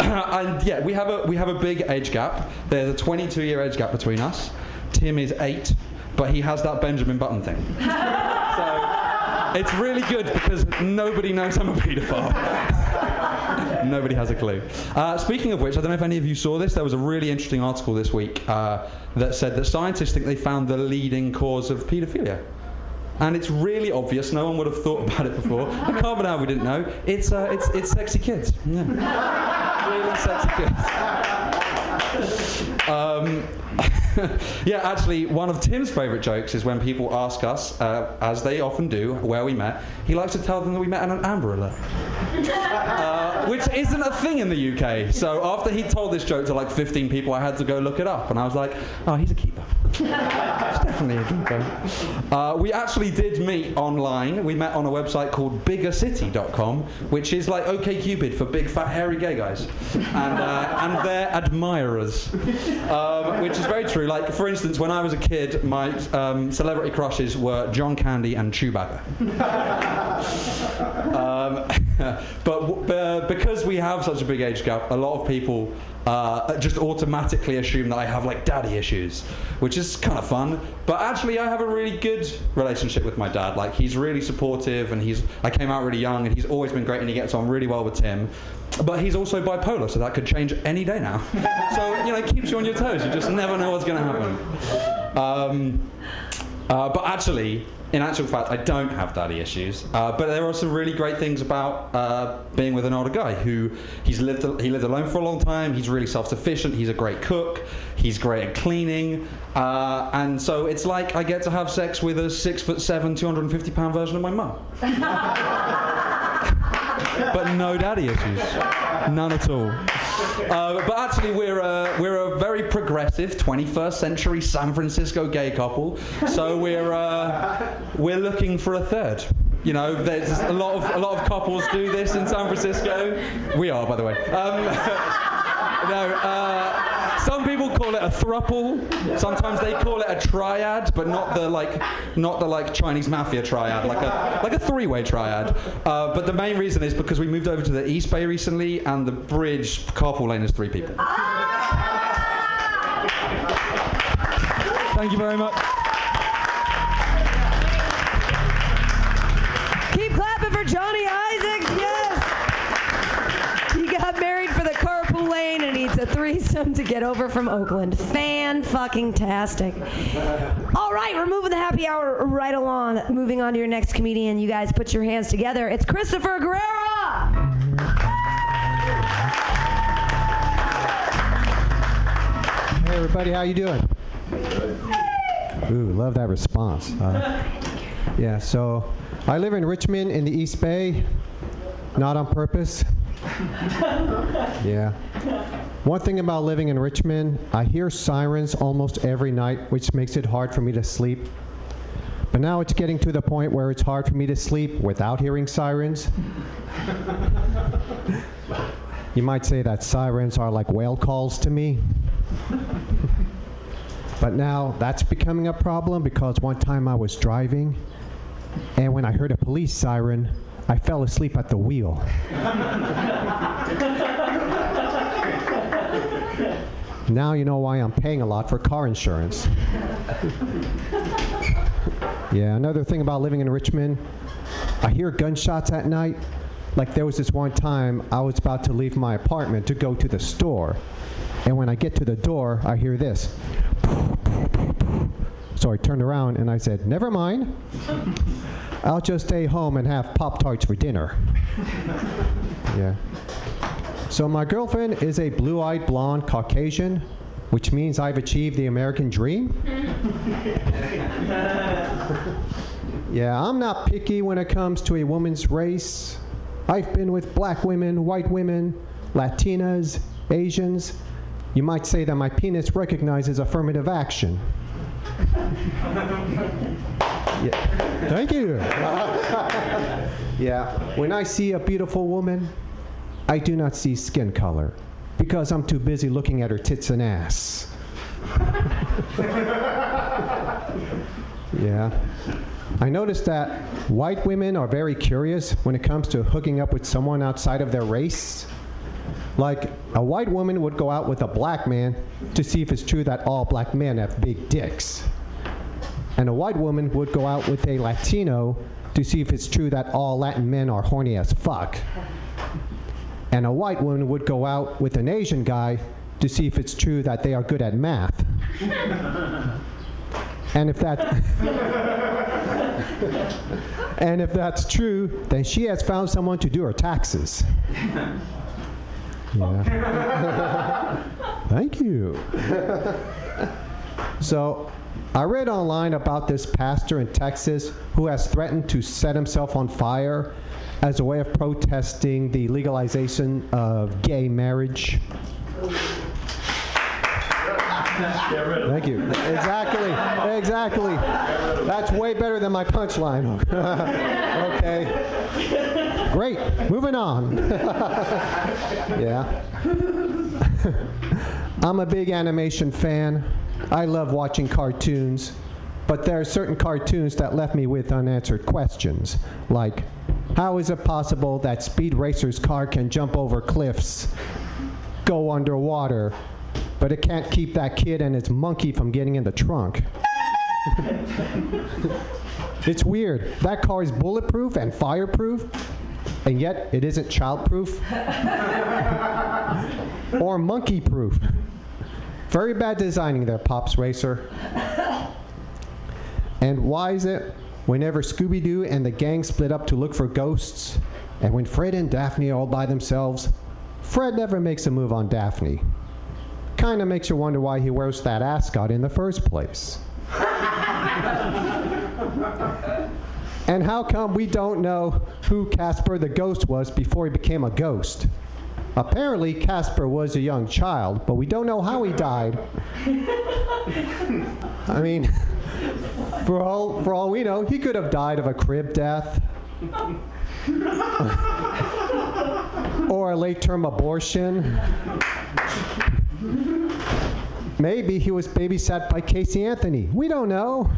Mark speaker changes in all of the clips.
Speaker 1: and yeah, we have a we have a big age gap. There's a 22 year age gap between us. Tim is eight, but he has that Benjamin Button thing. so it's really good because nobody knows I'm a paedophile. Nobody has a clue. Uh, speaking of which, I don't know if any of you saw this. There was a really interesting article this week uh, that said that scientists think they found the leading cause of paedophilia. And it's really obvious. No one would have thought about it before. I can't believe we didn't know. It's uh, it's it's sexy kids. Yeah. Kids. Um, yeah, actually, one of Tim's favourite jokes is when people ask us, uh, as they often do, where we met. He likes to tell them that we met at an Amber Alert, uh, which isn't a thing in the UK. So after he told this joke to like 15 people, I had to go look it up, and I was like, oh, he's a keeper. He's definitely a keeper. Uh, we actually did meet online. We met on a website called biggercity.com, which is like OKCupid for big fat hairy gay guys, and uh, and their admirers, um, which is very true. Like for instance, when I was a kid, my um, celebrity crushes were John Candy and Chewbacca. um, but uh, because we have such a big age gap, a lot of people uh, just automatically assume that I have like daddy issues, which is kind of fun. But actually, I have a really good relationship with my dad. Like he's really supportive, and he's I came out really young, and he's always been great, and he gets on really well with Tim. But he's also bipolar, so that could change any day now. so you know, it keeps you on your toes. You just never know what's going to happen. Um, uh, but actually, in actual fact, I don't have daddy issues. Uh, but there are some really great things about uh, being with an older guy who he's lived he lived alone for a long time. He's really self-sufficient. He's a great cook. He's great at cleaning. Uh, and so it's like I get to have sex with a six foot seven, 250 pound version of my mum. but no daddy issues. None at all. Uh, but actually, we're a, we're a very progressive 21st century San Francisco gay couple. So we're, uh, we're looking for a third. You know, there's a lot of a lot of couples do this in San Francisco. We are, by the way. Um, no, uh, some people call it a thruple. Sometimes they call it a triad, but not the like, not the like Chinese mafia triad, like a like a three-way triad. Uh, but the main reason is because we moved over to the East Bay recently, and the bridge carpool lane is three people. Thank you very much.
Speaker 2: Threesome to get over from Oakland. Fan fucking tastic. All right, we're moving the happy hour right along. Moving on to your next comedian. You guys put your hands together. It's Christopher Guerrera.
Speaker 3: Hey everybody, how you doing? Ooh, love that response. Uh, yeah, so I live in Richmond in the East Bay, not on purpose. Yeah. One thing about living in Richmond, I hear sirens almost every night, which makes it hard for me to sleep. But now it's getting to the point where it's hard for me to sleep without hearing sirens. You might say that sirens are like whale calls to me. But now that's becoming a problem because one time I was driving, and when I heard a police siren, I fell asleep at the wheel. now you know why I'm paying a lot for car insurance. yeah, another thing about living in Richmond, I hear gunshots at night. Like there was this one time I was about to leave my apartment to go to the store. And when I get to the door, I hear this. So I turned around and I said, Never mind. I'll just stay home and have Pop Tarts for dinner. yeah. So my girlfriend is a blue eyed blonde Caucasian, which means I've achieved the American dream. yeah, I'm not picky when it comes to a woman's race. I've been with black women, white women, Latinas, Asians. You might say that my penis recognizes affirmative action. Yeah. Thank you. yeah. When I see a beautiful woman, I do not see skin color because I'm too busy looking at her tits and ass. yeah. I noticed that white women are very curious when it comes to hooking up with someone outside of their race. Like, a white woman would go out with a black man to see if it's true that all black men have big dicks. And a white woman would go out with a Latino to see if it's true that all Latin men are horny as fuck. And a white woman would go out with an Asian guy to see if it's true that they are good at math. and if that And if that's true, then she has found someone to do her taxes. Yeah. Thank you. so, I read online about this pastor in Texas who has threatened to set himself on fire as a way of protesting the legalization of gay marriage. Thank you. Exactly. Exactly. That's way better than my punchline. okay. Great. Moving on. yeah. I'm a big animation fan. I love watching cartoons, but there are certain cartoons that left me with unanswered questions, like how is it possible that Speed Racer's car can jump over cliffs, go underwater, but it can't keep that kid and its monkey from getting in the trunk? it's weird. That car is bulletproof and fireproof, and yet it isn't childproof or monkey proof. Very bad designing there, Pops Racer. And why is it whenever Scooby Doo and the gang split up to look for ghosts, and when Fred and Daphne are all by themselves, Fred never makes a move on Daphne? Kinda makes you wonder why he wears that ascot in the first place. and how come we don't know who Casper the ghost was before he became a ghost? Apparently, Casper was a young child, but we don't know how he died. I mean, for all, for all we know, he could have died of a crib death. or a late term abortion. Maybe he was babysat by Casey Anthony. We don't know.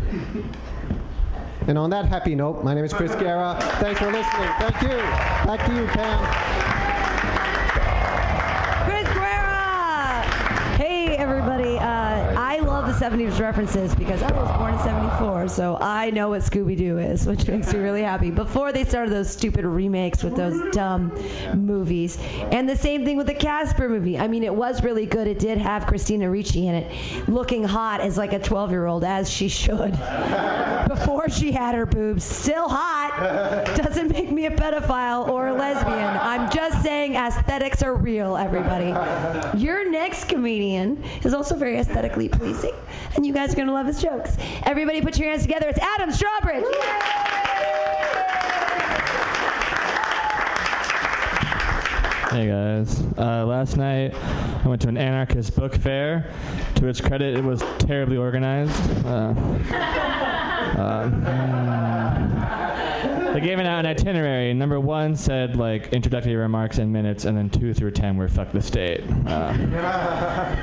Speaker 3: And on that happy note, my name is Chris Guerra. Thanks for listening. Thank you. Back to you, Pam.
Speaker 2: 70s references because I was born in 74, so I know what Scooby Doo is, which makes me really happy. Before they started those stupid remakes with those dumb movies. And the same thing with the Casper movie. I mean, it was really good. It did have Christina Ricci in it, looking hot as like a 12 year old, as she should. Before she had her boobs. Still hot. Doesn't make me a pedophile or a lesbian. I'm just saying aesthetics are real, everybody. Your next comedian is also very aesthetically pleasing, and you guys are gonna love his jokes. Everybody, put your hands together. It's Adam Strawbridge.
Speaker 4: Hey guys. Uh, last night I went to an anarchist book fair. To its credit, it was terribly organized. Uh, uh, mm, they gave it out an itinerary. Number one said like introductory remarks in minutes, and then two through ten were fuck the state. Uh,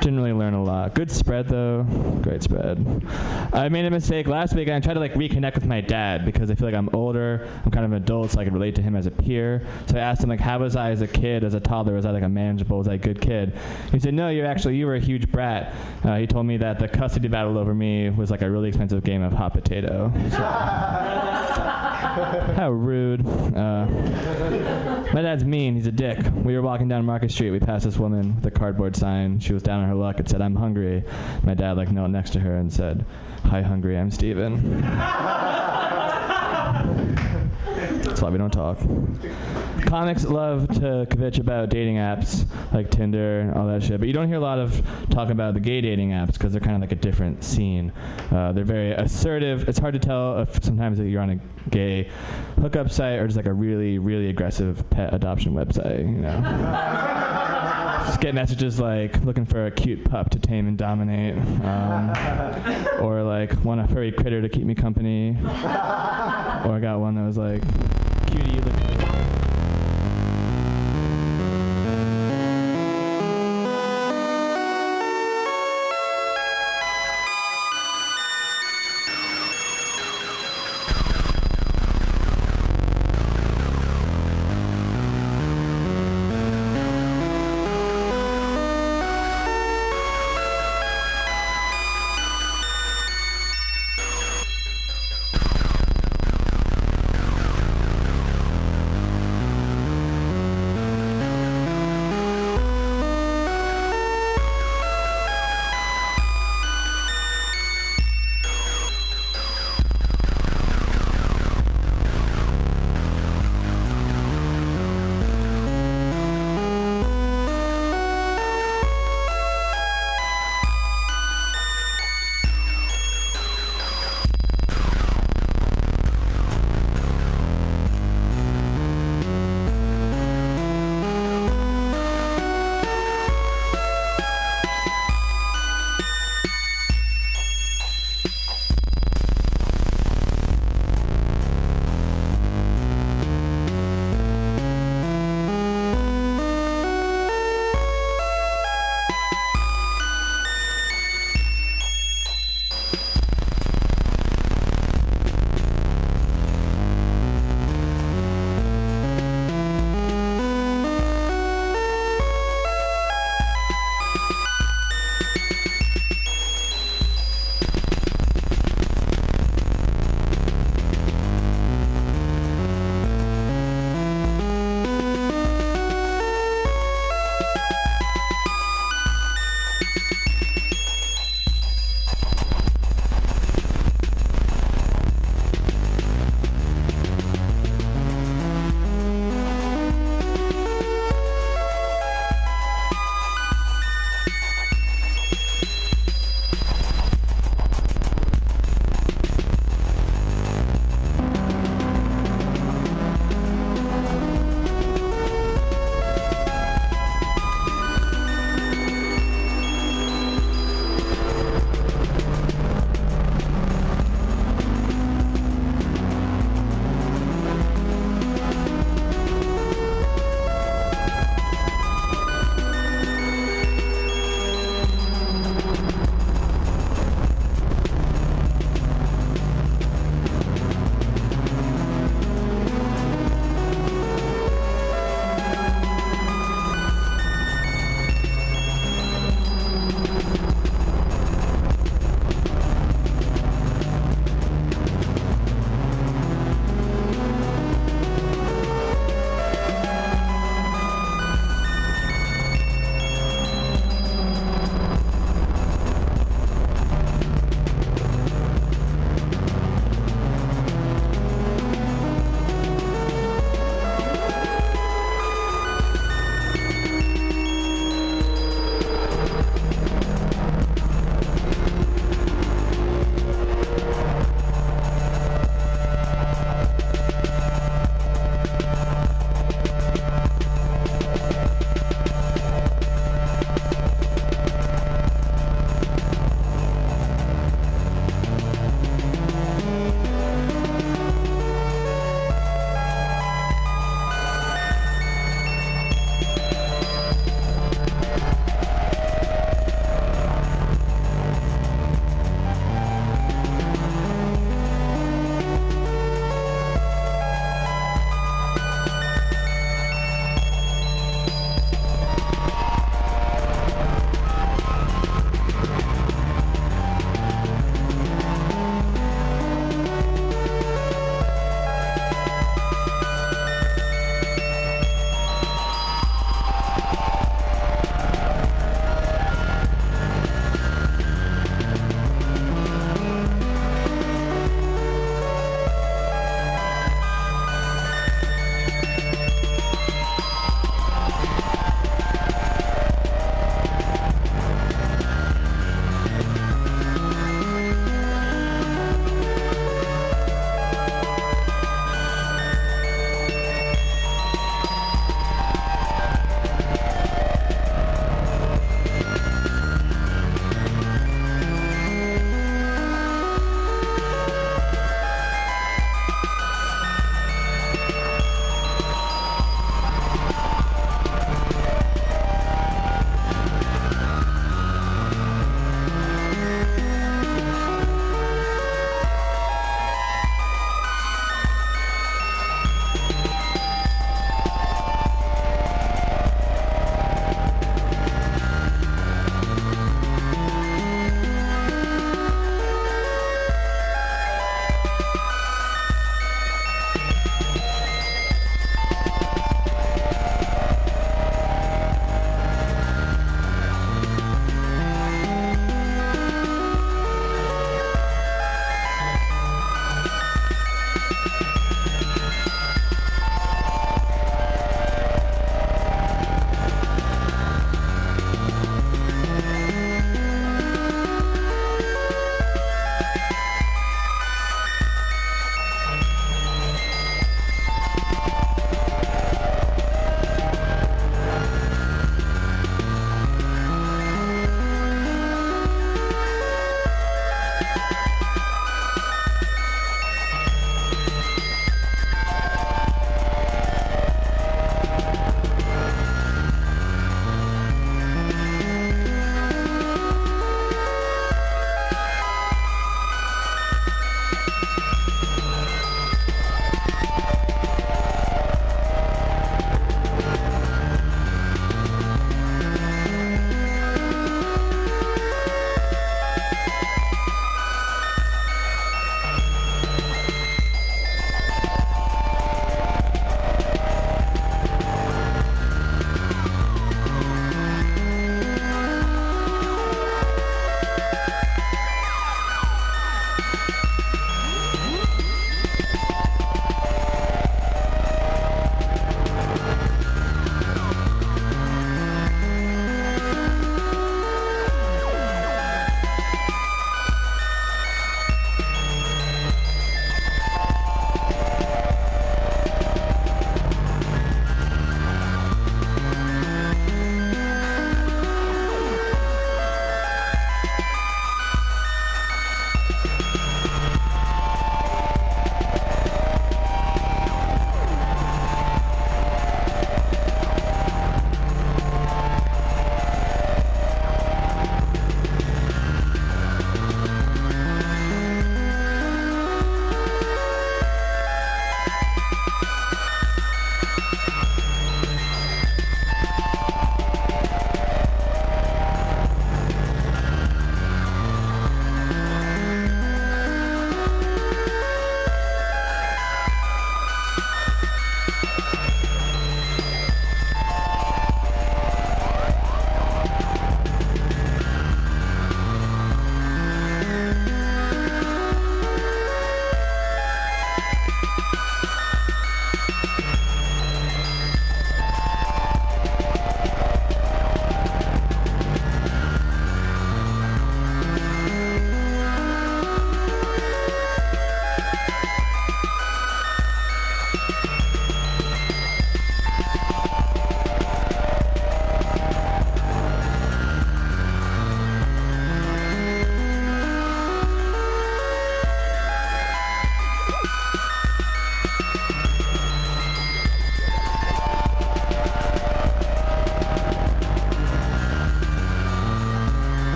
Speaker 4: didn't really learn a lot. Good spread though. Great spread. I made a mistake last week. I tried to like reconnect with my dad because I feel like I'm older. I'm kind of an adult, so I could relate to him as a peer. So I asked him like, how was I as a kid, as a toddler? Was I like a manageable, was I a good kid? He said, no, you're actually you were a huge brat. Uh, he told me that the custody battle over me was like a really expensive game of hot potato. So. How rude. Uh, my dad's mean. He's a dick. We were walking down Market Street. We passed this woman with a cardboard sign. She was down on her luck. It said, I'm hungry. My dad, like, knelt next to her and said, Hi, hungry. I'm Steven. That's why we don't talk. Comics love to kvetch about dating apps like Tinder and all that shit, but you don't hear a lot of talk about the gay dating apps because they're kind of like a different scene. Uh, they're very assertive. It's hard to tell if sometimes you're on a gay hookup site or just like a really, really aggressive pet adoption website. You know, just get messages like looking for a cute pup to tame and dominate, um, or like want a furry critter to keep me company, or I got one that was like, cutie,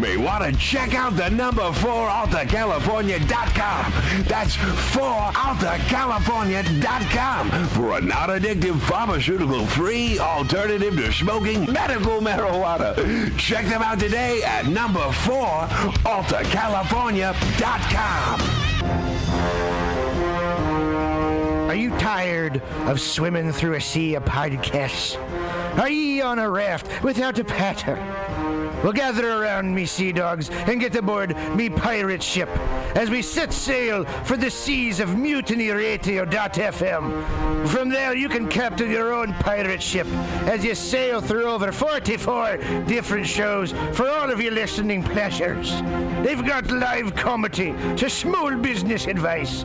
Speaker 5: may want to check out the number 4 AltaCalifornia.com. That's 4AltaCalifornia.com for a non-addictive pharmaceutical-free alternative to smoking medical marijuana. Check them out today at number 4 AltaCalifornia.com.
Speaker 6: Are you tired of swimming through a sea of podcasts? Are ye on a raft without a paddle? Well, gather around me, sea dogs, and get aboard me pirate ship as we set sail for the seas of Mutiny mutinyradio.fm. From there, you can captain your own pirate ship as you sail through over 44 different shows for all of your listening pleasures. They've got live comedy to small business advice,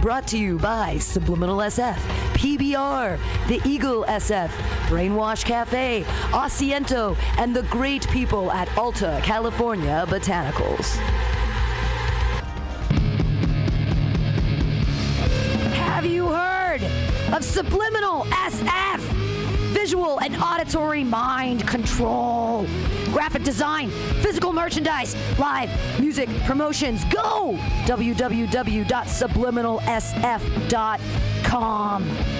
Speaker 2: Brought to you by Subliminal SF, PBR, The Eagle SF, Brainwash Cafe, Asiento, and the great people at Alta California Botanicals. Have you heard of Subliminal SF? Visual and auditory mind control, graphic design, physical merchandise, live music promotions. Go! www.subliminalsf.com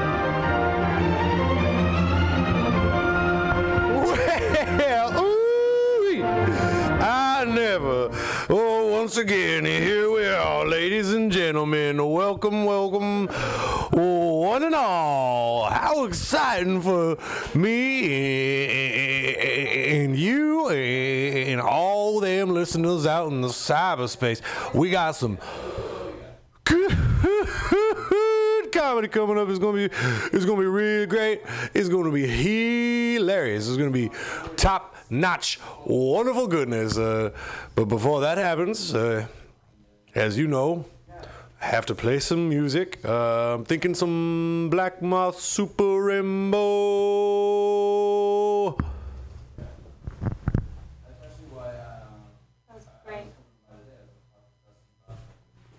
Speaker 7: Once again, here we are, ladies and gentlemen. Welcome, welcome, one and all. How exciting for me and you and all them listeners out in the cyberspace. We got some comedy coming up. It's gonna be it's gonna be real great. It's gonna be hilarious. It's gonna be top notch, wonderful goodness. Uh, but before that happens, uh, as you know, I have to play some music. Uh, I'm thinking some Black Moth Super Rainbow.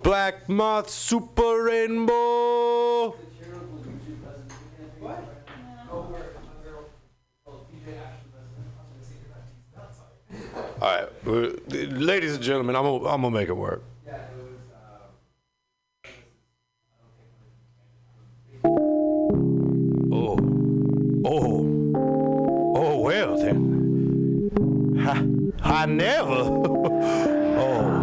Speaker 7: Black Moth Super Rainbow. All right, uh, ladies and gentlemen, I'm gonna, I'm gonna make it work. Oh, oh, oh, well then. I, I never. oh.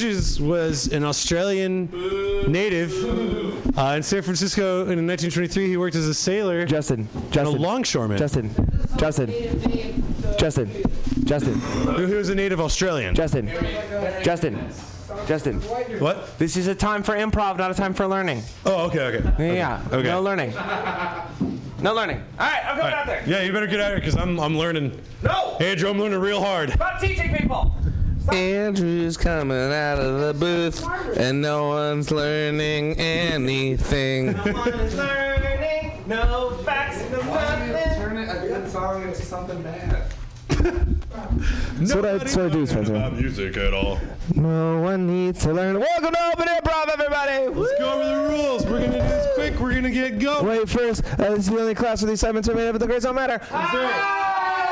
Speaker 7: Bridges was an Australian native uh, in San Francisco. And in 1923, he worked as a sailor.
Speaker 8: Justin,
Speaker 7: and
Speaker 8: Justin,
Speaker 7: a longshoreman.
Speaker 8: Justin, Justin, Justin, Justin,
Speaker 7: He was a native Australian.
Speaker 8: Justin, Justin, Justin.
Speaker 7: What?
Speaker 8: This is a time for improv, not a time for learning.
Speaker 7: Oh, okay, okay.
Speaker 8: Yeah,
Speaker 7: Okay.
Speaker 8: no learning. No learning. All right, I'm going out there.
Speaker 7: Yeah, you better get out of here because I'm, I'm learning.
Speaker 8: No!
Speaker 7: Andrew, I'm learning real hard.
Speaker 8: Stop teaching people!
Speaker 9: Andrew's coming out of the booth, and no one's learning anything.
Speaker 8: No one's learning, no facts, no nothing.
Speaker 10: Turn it a good song into something bad.
Speaker 8: That's what I, that's what I do, Spencer.
Speaker 7: music at all.
Speaker 8: No one needs to learn. Welcome to Open air Improv, everybody!
Speaker 7: Let's go over the rules. We're gonna do this quick. We're gonna get going.
Speaker 8: Wait, first, uh, this is the only class where the assignments are made up, but the grades don't matter.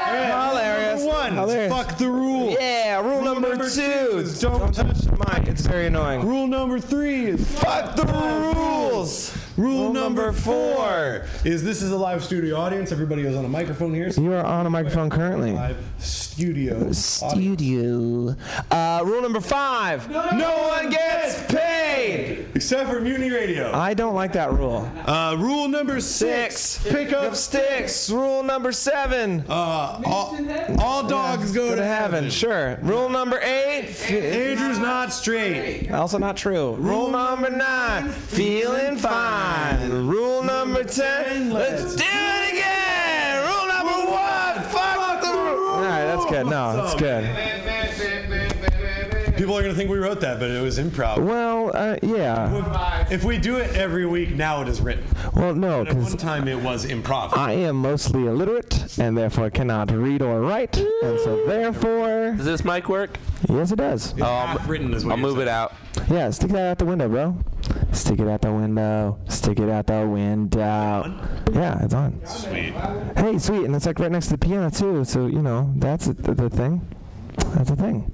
Speaker 8: Hilarious.
Speaker 7: Number one.
Speaker 8: Hilarious.
Speaker 7: Fuck the rule.
Speaker 8: Yeah, rule, number,
Speaker 7: number
Speaker 8: two.
Speaker 7: two is don't touch
Speaker 8: the mic. It's very annoying.
Speaker 7: Rule number three is
Speaker 8: Fuck the rules.
Speaker 7: Rule, number, four is this is a live studio audience. Everybody is on a microphone here. So
Speaker 8: You are on a microphone currently.
Speaker 7: live studio.
Speaker 8: Studio. Uh, rule number five. No, one gets paid.
Speaker 7: Except for Mutiny Radio.
Speaker 8: I don't like that rule.
Speaker 7: Uh, rule number six.
Speaker 8: Six.
Speaker 7: Pick up
Speaker 8: sticks. Rule number seven.
Speaker 7: Uh, all, all dogs go,
Speaker 8: Go to heaven. Sure. Rule number eight.
Speaker 7: Andrew's not straight.
Speaker 8: Also not true. Rule number nine. Feeling fine. Rule number ten. Let's do it again. Rule number one. Fuck the rule. All right, that's good. No, that's good.
Speaker 7: People are gonna think we wrote that, but it was improv.
Speaker 8: Well, uh, yeah.
Speaker 7: If we do it every week, now it is written.
Speaker 8: Well, no,
Speaker 7: But at one
Speaker 8: because
Speaker 7: time it was improv.
Speaker 8: I am mostly illiterate and therefore cannot read or write, and so therefore,
Speaker 9: Does this mic work?
Speaker 8: yes, it does.
Speaker 7: It's half written is what
Speaker 9: I'll
Speaker 7: you're
Speaker 9: move it out.
Speaker 8: Yeah, stick that out the window, bro. Stick it out the window. Stick it out the window. Yeah, it's on.
Speaker 7: Sweet.
Speaker 8: Hey, sweet, and it's like right next to the piano too. So you know that's the, the thing. That's the thing.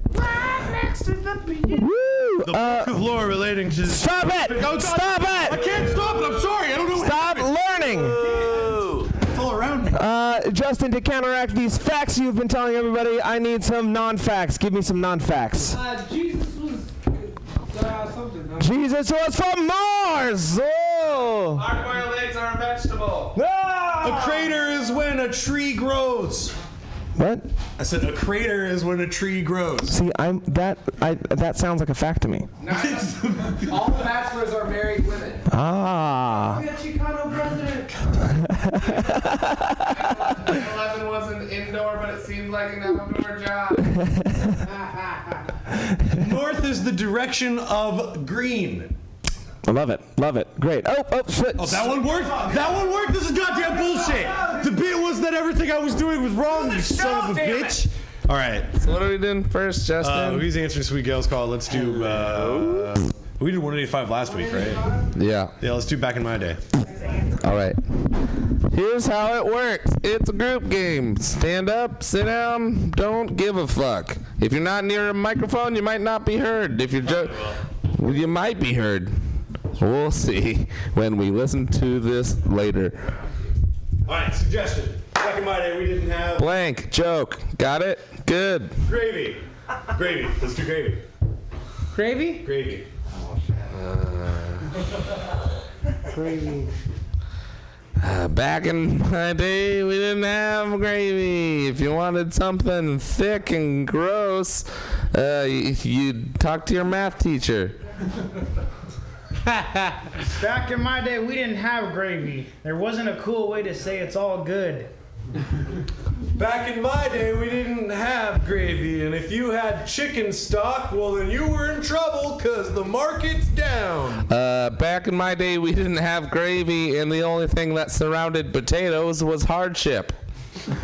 Speaker 8: Woo!
Speaker 7: The
Speaker 8: Uh,
Speaker 7: book of lore relating to.
Speaker 8: stop it!
Speaker 7: Oh,
Speaker 8: Stop it!
Speaker 7: I can't stop it. I'm sorry. I don't know. what
Speaker 8: Stop
Speaker 7: happened.
Speaker 8: learning.
Speaker 7: It's all around me.
Speaker 8: Uh, Justin, to counteract these facts you've been telling everybody, I need some non-facts. Give me some non-facts.
Speaker 10: Uh, Jesus was uh, something.
Speaker 8: Jesus was from Mars. Oh.
Speaker 10: Hard-boiled eggs are a vegetable.
Speaker 7: A crater is when a tree grows.
Speaker 8: What?
Speaker 7: I said a crater is when a tree grows.
Speaker 8: See, I'm that. I that sounds like a fact to me.
Speaker 10: All the bachelors are married women.
Speaker 8: Ah.
Speaker 10: We got Chicano president. 11 wasn't indoor, but it seemed like an outdoor job.
Speaker 7: North is the direction of green.
Speaker 8: I love it. Love it. Great. Oh, oh, shit.
Speaker 7: Oh, that one worked. That one worked. This is goddamn bullshit. The bit was that everything I was doing was wrong. You son of a bitch. All right.
Speaker 9: So what are we doing first,
Speaker 7: Uh,
Speaker 9: Justin?
Speaker 7: who's answering Sweet Gail's call? Let's do. Uh, we did 185 last week, right?
Speaker 9: yeah.
Speaker 7: Yeah, let's do back in my day.
Speaker 9: All right. Here's how it works. It's a group game. Stand up, sit down, don't give a fuck. If you're not near a microphone, you might not be heard. If you're just, well, you might be heard. We'll see when we listen to this later.
Speaker 7: All right, suggestion. Back in my day, we didn't have
Speaker 9: Blank joke. Got it? Good.
Speaker 7: gravy. Gravy. Let's do gravy.
Speaker 10: Gravy?
Speaker 7: Gravy.
Speaker 9: Uh, back in my day, we didn't have gravy. If you wanted something thick and gross, uh, y- you'd talk to your math teacher.
Speaker 11: Back in my day, we didn't have gravy. There wasn't a cool way to say it's all good.
Speaker 7: Back in my day, we didn't have gravy, and if you had chicken stock, well, then you were in trouble because the market's down.
Speaker 9: Uh, back in my day, we didn't have gravy, and the only thing that surrounded potatoes was hardship.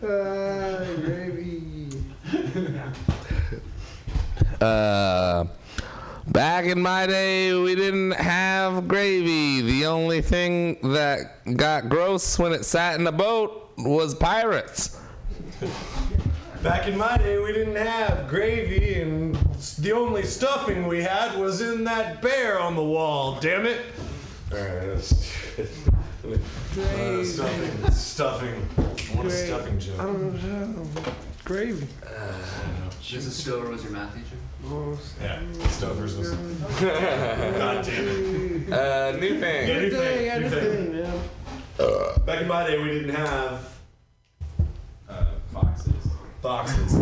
Speaker 10: gravy.
Speaker 9: Uh, back in my day, we didn't have gravy. The only thing that got gross when it sat in a boat was pirates.
Speaker 7: Back in my day, we didn't have gravy, and the only stuffing we had was in that bear on the wall. Damn it! All right, that's uh, stuffing. Stuffing. I want a stuffing joke.
Speaker 12: I don't know. Gravy.
Speaker 13: Mrs. Stiller was your math teacher?
Speaker 7: Yeah, stuffers was. God damn it.
Speaker 9: Uh, new thing.
Speaker 7: Yeah, new thing.
Speaker 12: Yeah,
Speaker 7: New
Speaker 12: new
Speaker 7: thing.
Speaker 12: thing, yeah.
Speaker 7: Back in my day, we didn't have
Speaker 13: Uh, boxes.
Speaker 7: boxes.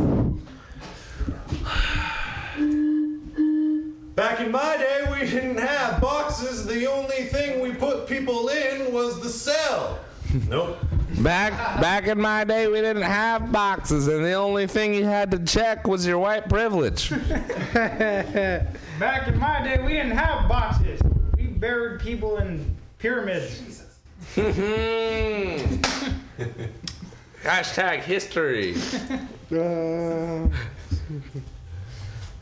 Speaker 7: Back in my day, we didn't have boxes. The only thing we put people in was the cell. Nope.
Speaker 9: Back back in my day, we didn't have boxes, and the only thing you had to check was your white privilege.
Speaker 11: Back in my day, we didn't have boxes. We buried people in pyramids.
Speaker 9: Hashtag history.
Speaker 12: Uh,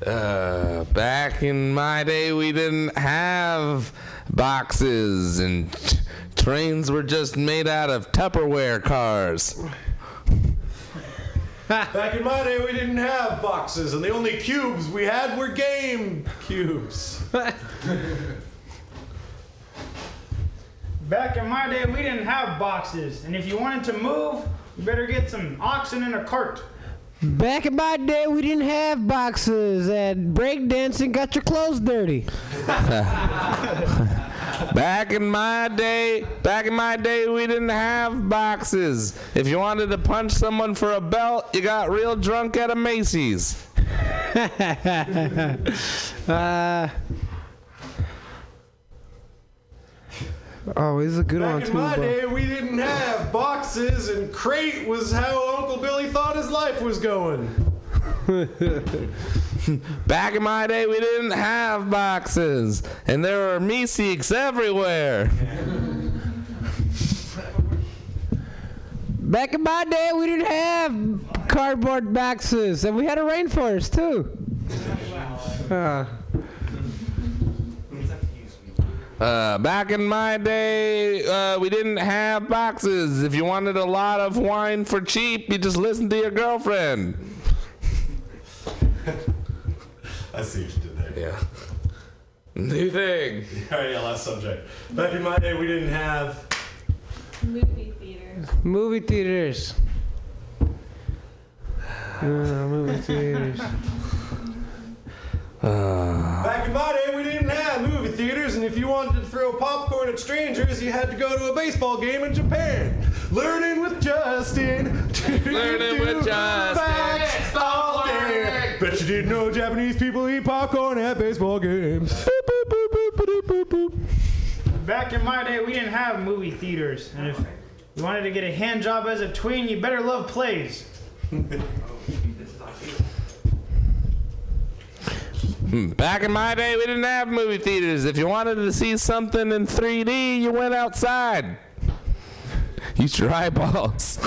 Speaker 9: Uh, back in my day, we didn't have boxes, and t- trains were just made out of Tupperware cars.
Speaker 7: Back in my day, we didn't have boxes, and the only cubes we had were game cubes.
Speaker 11: Back in my day, we didn't have boxes. And if you wanted to move, you better get some oxen in a cart.
Speaker 14: Back in my day, we didn't have boxes, and breakdancing got your clothes dirty.
Speaker 9: Back in my day, back in my day, we didn't have boxes. If you wanted to punch someone for a belt, you got real drunk at a Macy's.
Speaker 14: uh, oh, this is a good one too.
Speaker 7: Back in my
Speaker 14: bro.
Speaker 7: day, we didn't have boxes, and crate was how Uncle Billy thought his life was going.
Speaker 9: Back in my day, we didn't have boxes, and there were Meeseeks everywhere.
Speaker 14: Back in my day, we didn't have cardboard boxes, and we had a rainforest too. Uh,
Speaker 9: Uh, back in my day, uh, we didn't have boxes. If you wanted a lot of wine for cheap, you just listened to your girlfriend.
Speaker 7: I see what you did there.
Speaker 9: Yeah. New thing.
Speaker 7: All right, yeah, last subject. Back in my day, we didn't have.
Speaker 15: Movie theaters.
Speaker 14: movie theaters. Uh, movie theaters. Uh.
Speaker 7: Back in my day, we didn't have movie theaters, and if you wanted to throw popcorn at strangers, you had to go to a baseball game in Japan. Learning with Justin.
Speaker 9: Learning with Justin.
Speaker 7: Facts all day. Bet you didn't know Japanese people eat popcorn at baseball games.
Speaker 11: Back in my day, we didn't have movie theaters. And if you wanted to get a hand job as a tween, you better love plays.
Speaker 9: Hmm, Back in my day, we didn't have movie theaters. If you wanted to see something in 3D, you went outside. Use your eyeballs.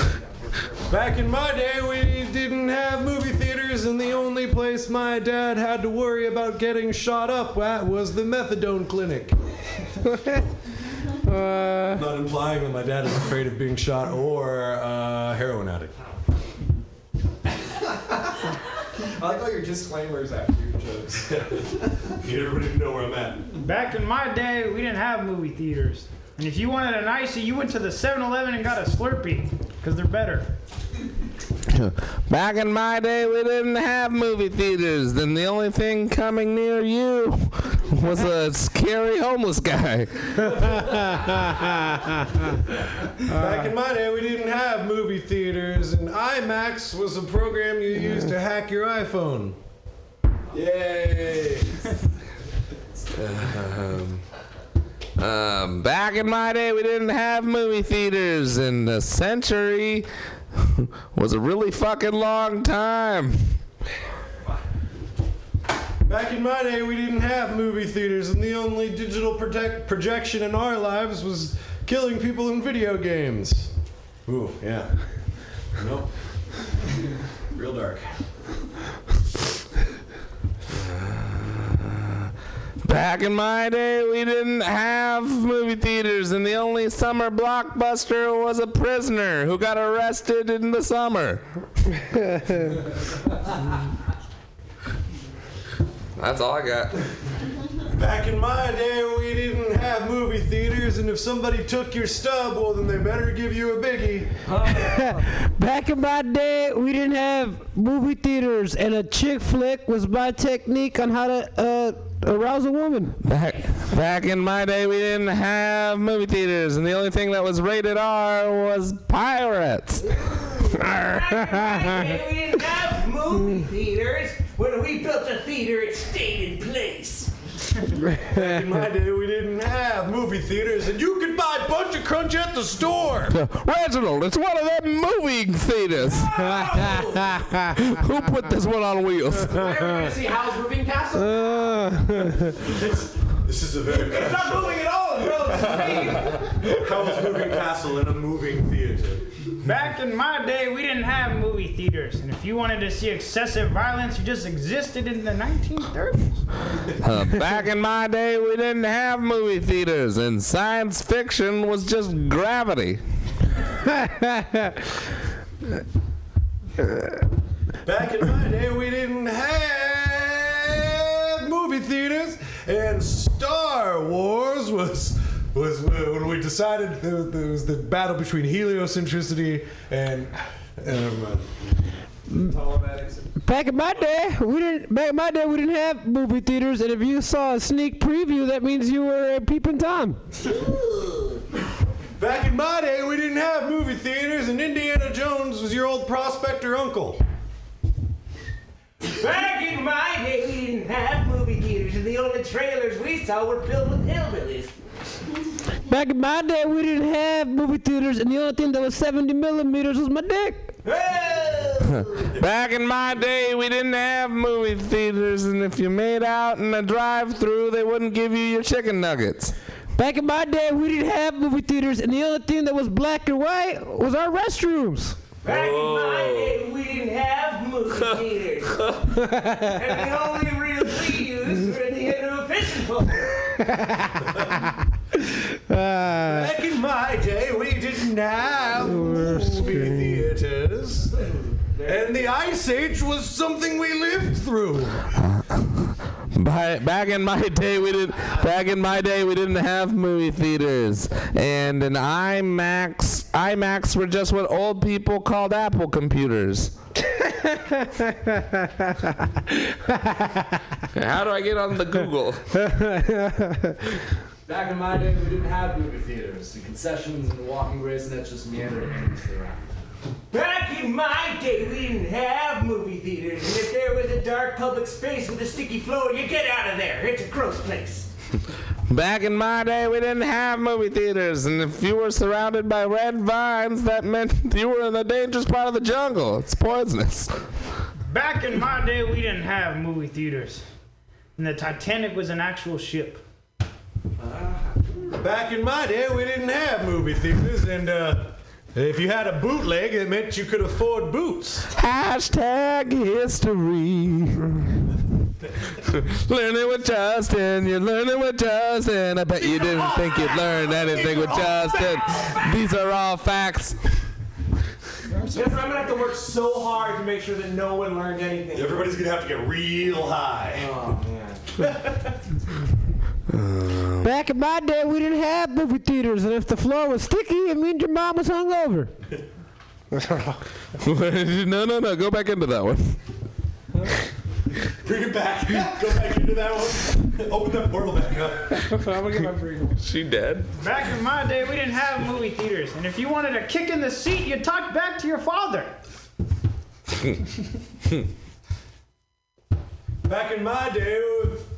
Speaker 7: Back in my day, we didn't have movie theaters, and the only place my dad had to worry about getting shot up at was the methadone clinic.
Speaker 14: Uh,
Speaker 7: Not implying that my dad is afraid of being shot or uh, heroin addict.
Speaker 16: I like all your disclaimers after your jokes.
Speaker 7: Need everybody to know where I'm at.
Speaker 11: Back in my day, we didn't have movie theaters. And if you wanted an icy, you went to the 7 Eleven and got a Slurpee, because they're better.
Speaker 9: Back in my day, we didn't have movie theaters. Then the only thing coming near you was a scary homeless guy.
Speaker 7: Back in my day, we didn't have movie theaters, and IMAX was a program you used to hack your iPhone. Yay!
Speaker 9: Um, um, back in my day, we didn't have movie theaters, In the century was a really fucking long time.
Speaker 7: Back in my day, we didn't have movie theaters, and the only digital projection in our lives was killing people in video games. Ooh, yeah. Nope. Real dark.
Speaker 9: Back in my day, we didn't have movie theaters, and the only summer blockbuster was a prisoner who got arrested in the summer. That's all I got.
Speaker 7: Back in my day, we didn't have movie theaters. theaters, and if somebody took your stub, well, then they better give you a biggie.
Speaker 14: Back in my day, we didn't have movie theaters, and a chick flick was my technique on how to uh, arouse a woman.
Speaker 9: Back, back in my day, we didn't have movie theaters, and the only thing that was rated R was pirates.
Speaker 17: we didn't have movie theaters. When we built a theater, it stayed in place.
Speaker 7: Back in my day, we didn't have movie theaters, and you could buy a Buncha Crunch at the store.
Speaker 9: Reginald, it's one of them movie theaters. Who put this one on wheels?
Speaker 17: Ever gonna see Howl's Moving Castle? Uh.
Speaker 7: This is a very.
Speaker 17: It's not moving at all. It's relative
Speaker 7: Howl's Moving Castle in a moving theater.
Speaker 11: Back in my day, we didn't have movie theaters, and if you wanted to see excessive violence, you just existed in the 1930s.
Speaker 9: Uh, back in my day, we didn't have movie theaters, and science fiction was just gravity.
Speaker 7: Back in my day, we didn't have movie theaters, and Star Wars was was when we decided there was, there was the battle between heliocentricity and. Um,
Speaker 14: Back in my day, we didn't. Back in my day, we didn't have movie theaters, and if you saw a sneak preview, that means you were a peeping tom.
Speaker 7: Back in my day, we didn't have movie theaters, and Indiana Jones was your old prospector uncle.
Speaker 17: Back in my day, we didn't have movie theaters, and the only trailers we saw were filled with hillbillies.
Speaker 14: Back in my day, we didn't have movie theaters, and the only thing that was 70 millimeters was my dick.
Speaker 9: Back in my day, we didn't have movie theaters, and if you made out in a drive-through, they wouldn't give you your chicken nuggets.
Speaker 14: Back in my day, we didn't have movie theaters, and the only thing that was black and white was our restrooms.
Speaker 17: Back in my day, we didn't have movie theaters. and the only real views were at the end of a fishing pole.
Speaker 7: Uh, back in my day, we didn't have movie theaters, and the Ice Age was something we lived through.
Speaker 9: Uh, by, back in my day, we didn't. Back in my day, we didn't have movie theaters, and an IMAX. IMAX were just what old people called Apple computers. How do I get on the Google?
Speaker 13: Back in my day, we didn't have movie theaters. The concessions and the walking ways, and that's just meandering around.
Speaker 17: Back in my day, we didn't have movie theaters, and if there was a dark public space with a sticky floor, you get out of there. It's a gross place.
Speaker 9: Back in my day, we didn't have movie theaters, and if you were surrounded by red vines, that meant you were in the dangerous part of the jungle. It's poisonous.
Speaker 11: Back in my day, we didn't have movie theaters, and the Titanic was an actual ship.
Speaker 7: Back in my day, we didn't have movie theaters, and uh, if you had a bootleg, it meant you could afford boots.
Speaker 9: Hashtag history. learning with Justin, you're learning with Justin. I bet you didn't think you'd learn anything with Justin. These are all facts.
Speaker 17: Yes, I'm gonna have to work so hard to make sure that no one learned anything.
Speaker 7: Everybody's gonna have to get real high.
Speaker 17: Oh man.
Speaker 14: Uh, back in my day, we didn't have movie theaters, and if the floor was sticky, it means your mom was hungover.
Speaker 9: no, no, no. Go back into that one.
Speaker 7: Bring it back. Go back into that one. Open that portal back up.
Speaker 11: I'm gonna get my burrito.
Speaker 9: She dead?
Speaker 11: Back in my day, we didn't have movie theaters, and if you wanted a kick in the seat, you talked back to your father.
Speaker 7: Back in my day,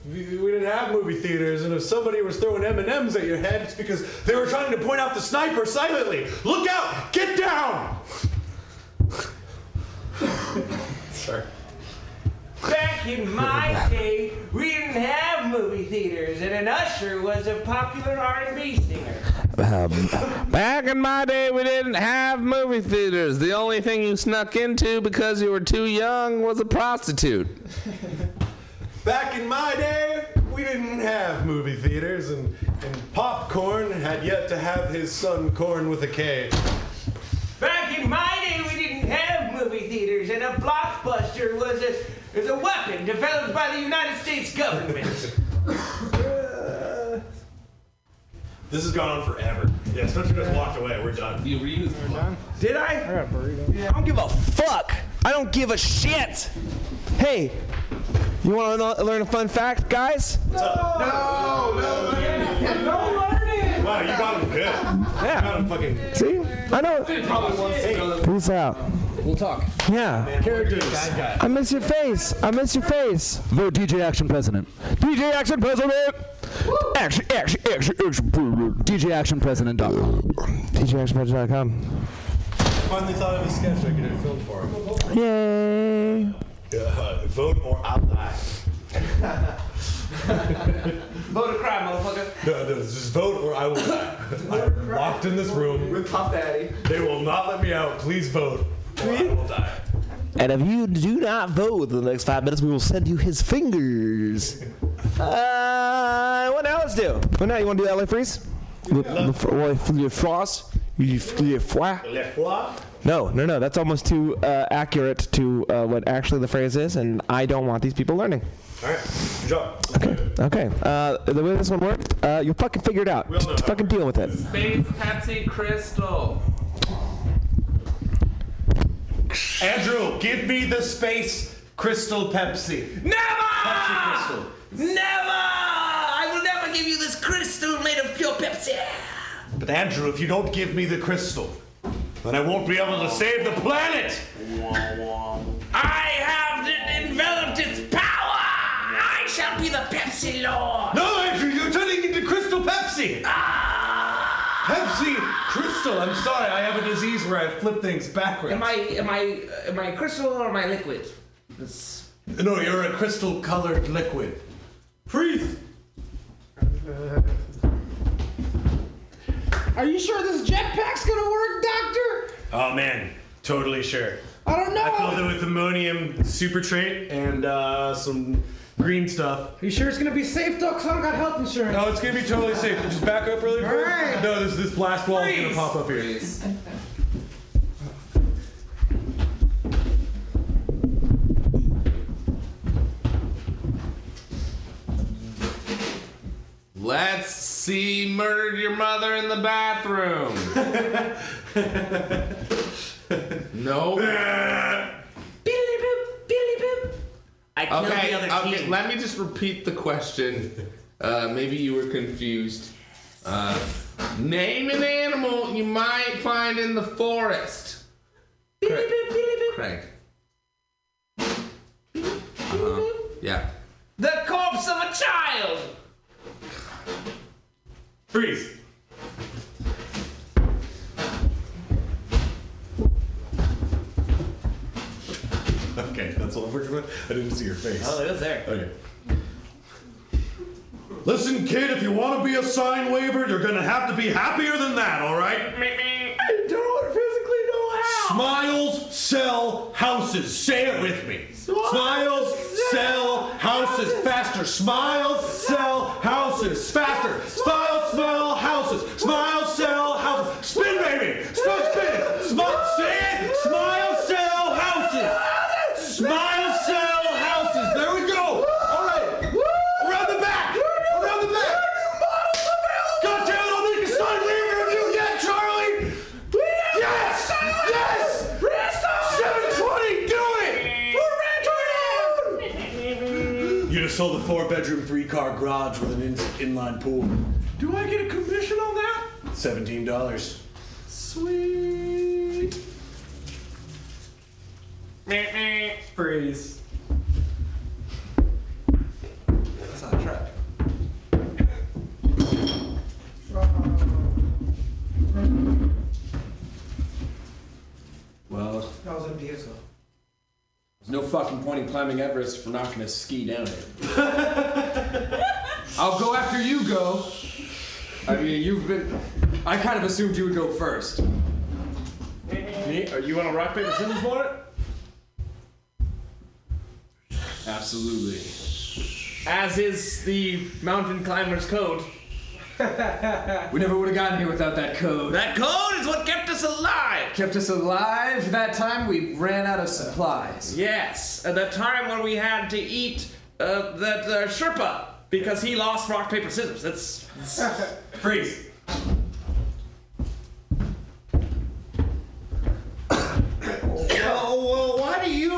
Speaker 7: we we didn't have movie theaters, and if somebody was throwing M and M's at your head, it's because they were trying to point out the sniper silently. Look out! Get down! Sorry.
Speaker 17: Back in my day, we didn't have movie theaters, and an usher was a popular R&B singer.
Speaker 9: Um, back in my day, we didn't have movie theaters. The only thing you snuck into because you were too young was a prostitute.
Speaker 7: Back in my day, we didn't have movie theaters, and, and Popcorn had yet to have his son Corn with a K.
Speaker 17: Back in my day, we didn't have movie theaters, and a blockbuster was a, was a weapon developed by the United States government.
Speaker 7: The This has gone on forever. Yeah, Spencer just walked away. We're done.
Speaker 16: You reused
Speaker 18: We're done.
Speaker 16: Did I?
Speaker 18: I got a burrito.
Speaker 16: I don't give a fuck. I don't give a shit. Hey, you want to learn a fun fact, guys?
Speaker 7: No, no,
Speaker 18: No learning.
Speaker 7: Wow, you got him good.
Speaker 16: Yeah. See? I know. Peace out.
Speaker 19: we'll talk.
Speaker 16: Yeah.
Speaker 7: Characters.
Speaker 16: I miss your face. I miss your face.
Speaker 8: Vote DJ Action President.
Speaker 16: DJ Action President.
Speaker 8: Action, action, action, action. DJ Action DJActionPresident.com.
Speaker 16: DJActionPresident.com.
Speaker 7: Finally thought of a sketch I could have filmed for him.
Speaker 16: Yay.
Speaker 7: Uh, vote or I'll die.
Speaker 16: Vote or cry, motherfucker.
Speaker 7: No, no, just vote or I will die. I'm locked in this room.
Speaker 16: With Puff Daddy.
Speaker 7: They will not let me out. Please vote or I will die.
Speaker 16: And if you do not vote within the next five minutes, we will send you his fingers. Uh, what now? Let's do. What now? You want to do LA Freeze? Le, le, le, le Frost? Le, le Froid?
Speaker 7: Le Foie?
Speaker 16: No, no, no. That's almost too uh, accurate to uh, what actually the phrase is, and I don't want these people learning.
Speaker 7: Alright, good job.
Speaker 16: Okay. Okay. Uh, the way this one worked, uh, you'll fucking figure it out.
Speaker 7: We'll know.
Speaker 16: Just fucking deal with it.
Speaker 9: Space Pepsi Crystal.
Speaker 7: Andrew, give me the space crystal Pepsi.
Speaker 17: Never!
Speaker 7: Pepsi crystal.
Speaker 17: Never! I will never give you this crystal made of pure Pepsi.
Speaker 7: But Andrew, if you don't give me the crystal, then I won't be able to save the planet.
Speaker 17: I have enveloped its power. I shall be the Pepsi Lord.
Speaker 7: No, Andrew, you're turning into Crystal Pepsi. Ah! Pepsi Crystal. I'm sorry, I have a disease where I flip things backwards.
Speaker 17: Am I am I uh, am I crystal or am I liquid? This-
Speaker 7: No, you're a crystal colored liquid. Freeze.
Speaker 18: Uh, Are you sure this jetpack's gonna work, Doctor?
Speaker 7: Oh man, totally sure.
Speaker 18: I don't know.
Speaker 7: I filled it with ammonium super trait and uh, some green stuff.
Speaker 18: Are you sure it's gonna be safe though? Cause I don't got health insurance.
Speaker 7: No, it's gonna be totally safe. Just back up really quick.
Speaker 18: Alright.
Speaker 7: No, this this blast wall is gonna pop up here.
Speaker 9: Let's see murdered your mother in the bathroom. no.
Speaker 17: Billy boop, Billy boop. I killed
Speaker 9: Okay,
Speaker 17: the other
Speaker 9: okay.
Speaker 17: team.
Speaker 9: Let me just repeat the question. Uh, maybe you were confused. Uh, name an animal you might find in the forest.
Speaker 17: Billy boop, Billy boop.
Speaker 9: Craig. Uh-huh. Yeah.
Speaker 17: The corpse of a child.
Speaker 7: Freeze. Okay, that's all I'm working with. I didn't see your face.
Speaker 17: Oh, it was there.
Speaker 7: Okay. Listen, kid, if you want to be a sign waver, you're gonna have to be happier than that, all right?
Speaker 17: I don't physically know how.
Speaker 7: Smiles sell houses. Say it with me. Smiles sell houses faster. Smiles sell houses faster. Smiles sell houses. Smiles sell houses. Spin, baby. Spin, spin. Smile, say it. Smiles sell houses. Smiles sold a four bedroom, three car garage with an in- inline pool. Do I get a commission on that? $17. Sweet.
Speaker 8: Freeze.
Speaker 16: That's not a truck.
Speaker 19: Well,
Speaker 18: That was a diesel.
Speaker 19: There's no fucking point in climbing Everest if we're not gonna ski down it. I'll go after you go. I mean, you've been. I kind of assumed you would go first.
Speaker 7: Me? Are you want a rock, paper, scissors for it?
Speaker 19: Absolutely.
Speaker 17: As is the mountain climber's code.
Speaker 19: we never would have gotten here without that code.
Speaker 17: That code is what kept us alive!
Speaker 19: Kept us alive that time we ran out of supplies.
Speaker 17: Yes, at the time when we had to eat uh, that uh, Sherpa because he lost rock, paper, scissors. That's. that's
Speaker 7: freeze.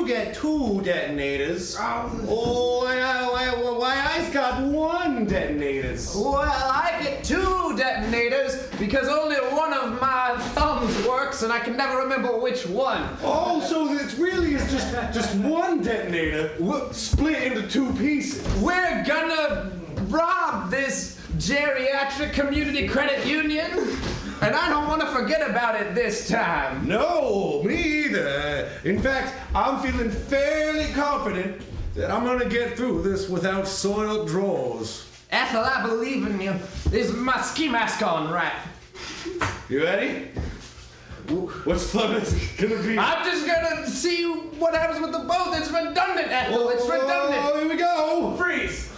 Speaker 7: two detonators. Oh, why, why, why, I's got one detonators?
Speaker 19: Well, I get two detonators because only one of my thumbs works and I can never remember which one.
Speaker 7: Oh, so it really is just just one detonator split into two pieces.
Speaker 19: We're gonna rob this geriatric community credit union, and I don't want to forget about it this time.
Speaker 7: No, me either. In fact, I'm feeling fairly confident that I'm gonna get through this without soiled drawers.
Speaker 19: Ethel, I believe in you. Is my ski mask on right?
Speaker 7: You ready? What's fun gonna be?
Speaker 19: I'm just gonna see what happens with the both. It's redundant, Ethel. It's redundant.
Speaker 7: Oh, here we go.
Speaker 19: Freeze.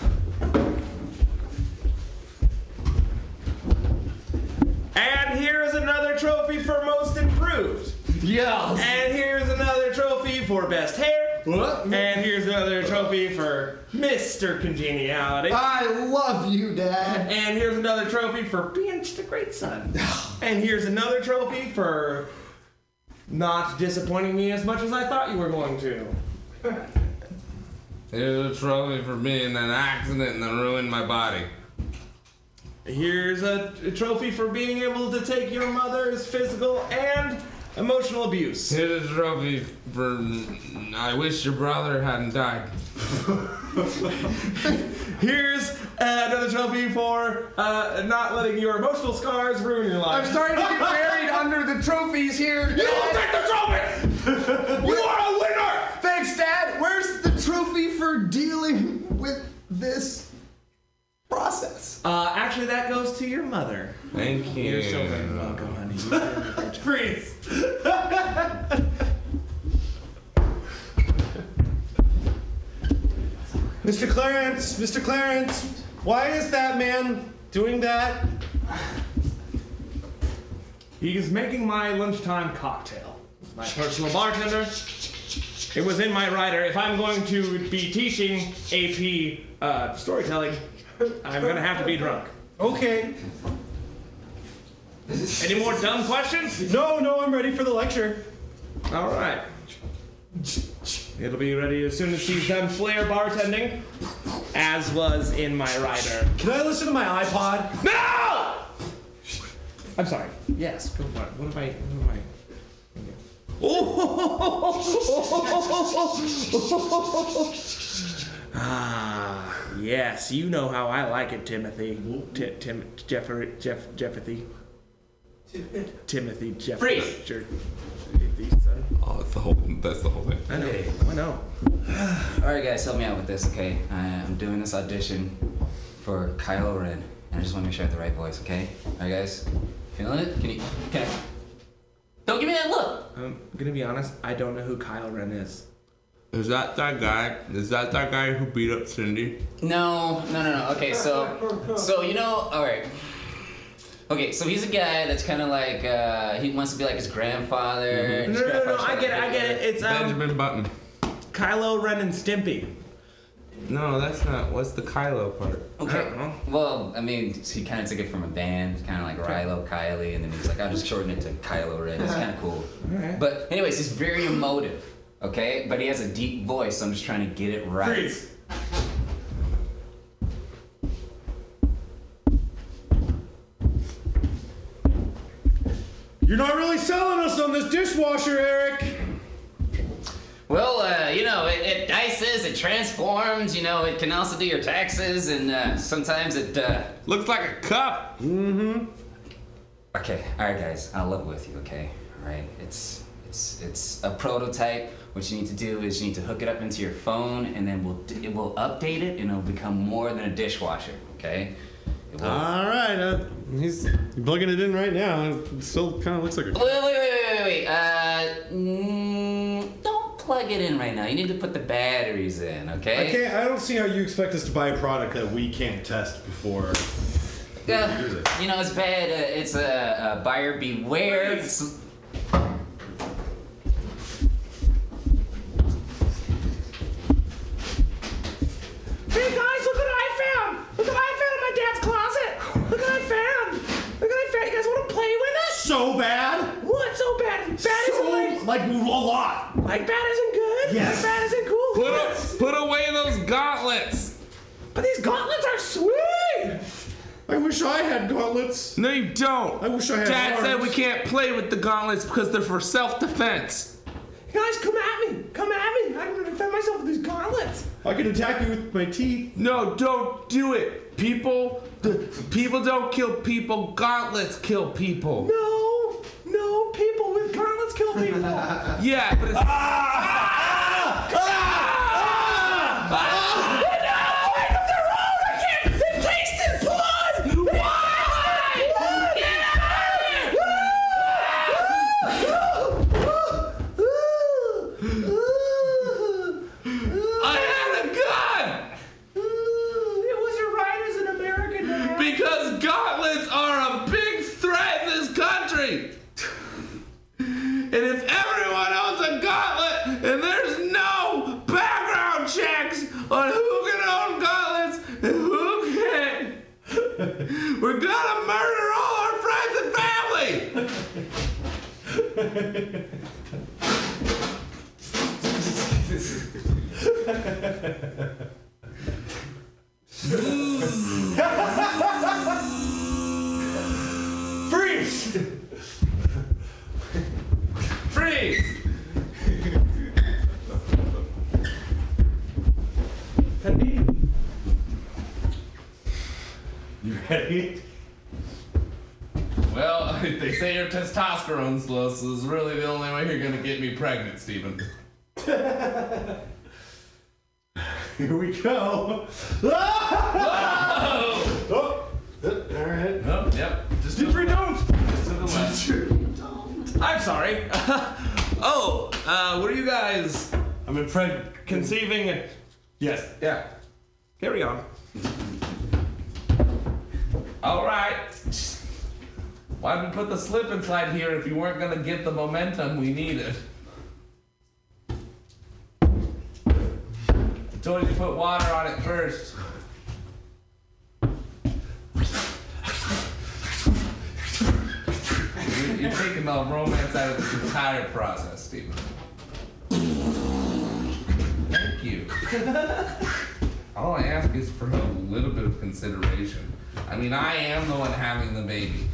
Speaker 17: And here's another trophy for most improved.
Speaker 19: Yes.
Speaker 17: And here's another trophy for best hair.
Speaker 7: What?
Speaker 17: And here's another trophy for Mr. Congeniality.
Speaker 19: I love you, Dad.
Speaker 17: And here's another trophy for being just a great son. and here's another trophy for not disappointing me as much as I thought you were going to.
Speaker 9: Here's a trophy for being in an accident that ruined my body.
Speaker 17: Here's a, a trophy for being able to take your mother's physical and emotional abuse.
Speaker 9: Here's a trophy for I wish your brother hadn't died.
Speaker 17: Here's another trophy for uh, not letting your emotional scars ruin your life.
Speaker 19: I'm starting to get buried under the trophies here.
Speaker 17: You will take the trophy! you are a winner!
Speaker 19: Thanks, Dad. Where's the trophy for dealing with this process?
Speaker 17: Uh, actually, that goes to your mother.
Speaker 9: Thank you.
Speaker 17: You're so very welcome, honey. You did a great job.
Speaker 7: Freeze. Mr. Clarence, Mr. Clarence, why is that man doing that?
Speaker 17: He is making my lunchtime cocktail. My personal bartender. It was in my rider. If I'm going to be teaching AP uh, storytelling, I'm gonna have to be drunk.
Speaker 7: Okay.
Speaker 17: Any more dumb questions?
Speaker 7: No, no, I'm ready for the lecture.
Speaker 17: All right. It'll be ready as soon as she's done flair bartending, as was in my rider.
Speaker 7: Can I listen to my iPod?
Speaker 17: No! I'm sorry. Yes, go for it. What am I? What am I? ah, yes. You know how I like it, Timothy. Ti- Tim, Jeffrey, Jeff, Jeffrey. Timothy Jeffrey.
Speaker 20: Freeze.
Speaker 17: Jer-
Speaker 9: Oh, that's the whole. That's the whole thing.
Speaker 17: I know. I know.
Speaker 20: All right, guys, help me out with this, okay? I, I'm doing this audition for Kylo Ren, and I just want to make sure I have the right voice, okay? All right, guys, feeling it? Can you? Can I? Don't give me that look.
Speaker 17: I'm gonna be honest. I don't know who Kyle Ren is.
Speaker 9: Is that that guy? Is that that guy who beat up Cindy?
Speaker 20: No, no, no, no. Okay, so, so you know, all right. Okay, so he's a guy that's kind of like uh, he wants to be like his grandfather. and
Speaker 17: No,
Speaker 20: his
Speaker 17: no, no, no.
Speaker 20: grandfather's
Speaker 17: I get it. I get it. It's um,
Speaker 9: Benjamin Button.
Speaker 17: Kylo Ren and Stimpy.
Speaker 9: No, that's not. What's the Kylo part?
Speaker 20: Okay. Well, I mean, he kind of took it from a band, kind of like Rilo Kiley, and then he's like, I'll just shorten it to Kylo Ren. It's kind of cool.
Speaker 17: Alright.
Speaker 20: But anyways, he's very emotive. Okay, but he has a deep voice, so I'm just trying to get it right.
Speaker 17: Freeze.
Speaker 7: You're not really selling us on this dishwasher, Eric.
Speaker 20: Well, uh, you know, it, it dices, it transforms. You know, it can also do your taxes, and uh, sometimes it uh,
Speaker 9: looks like a cup.
Speaker 20: Mm-hmm. Okay, all right, guys, I'll level with you. Okay, all right. It's it's it's a prototype. What you need to do is you need to hook it up into your phone, and then we'll it will update it, and it'll become more than a dishwasher. Okay.
Speaker 7: All right, uh, he's plugging it in right now. It still kind of looks like a.
Speaker 20: Wait, wait, wait, wait, wait, wait. Uh, mm, don't plug it in right now. You need to put the batteries in, okay?
Speaker 7: I can't. I don't see how you expect us to buy a product that we can't test before.
Speaker 20: Yeah,
Speaker 7: use it.
Speaker 20: you know, it's bad. Uh, it's a, a buyer beware. It's-
Speaker 19: Hey guys, look what I found! Look what I found in my dad's closet! Look what I found! Look what I found! You guys want to play with it?
Speaker 7: So bad?
Speaker 19: What's so
Speaker 17: bad. Bad
Speaker 7: So,
Speaker 17: isn't
Speaker 7: like a lot.
Speaker 17: Like bad isn't good.
Speaker 7: Yes.
Speaker 17: Like bad isn't cool.
Speaker 10: Put, a, put away those gauntlets.
Speaker 17: But these gauntlets are sweet.
Speaker 7: I wish I had gauntlets.
Speaker 10: No, you don't.
Speaker 7: I wish I had
Speaker 10: Dad said we can't play with the gauntlets because they're for self-defense.
Speaker 17: Guys, come at me. Come at me. I'm gonna defend myself with these gauntlets.
Speaker 7: I can attack you with my teeth.
Speaker 10: No, don't do it. People, the, people don't kill people. Gauntlets kill people.
Speaker 17: No, no, people with gauntlets kill people.
Speaker 10: Yeah, but it's. I had a gun
Speaker 17: It was your right as an American to have.
Speaker 10: because gauntlets are a big threat in this country. And if everyone owns a gauntlet and there's no background checks on who can own gauntlets and who can't, we're gonna murder all our friends and family.
Speaker 7: Freeze!
Speaker 10: Freeze!
Speaker 7: You ready?
Speaker 10: Well, they say your testosterone's low, so this is really the only way you're gonna get me pregnant, Stephen.
Speaker 7: Here we go.
Speaker 10: Whoa!
Speaker 7: Oh, all right.
Speaker 10: Oh, yep. Just to the
Speaker 7: don't.
Speaker 10: Just to the left. I'm sorry. oh, uh, what are you guys?
Speaker 7: I'm in preg conceiving. and- Yes.
Speaker 10: Yeah. Carry on. All right. Why'd we put the slip inside here if you weren't gonna get the momentum we needed? I told you to put water on it first. You're, you're taking the romance out of this entire process, Stephen. Thank you. All I ask is for a little bit of consideration. I mean, I am the one having the baby.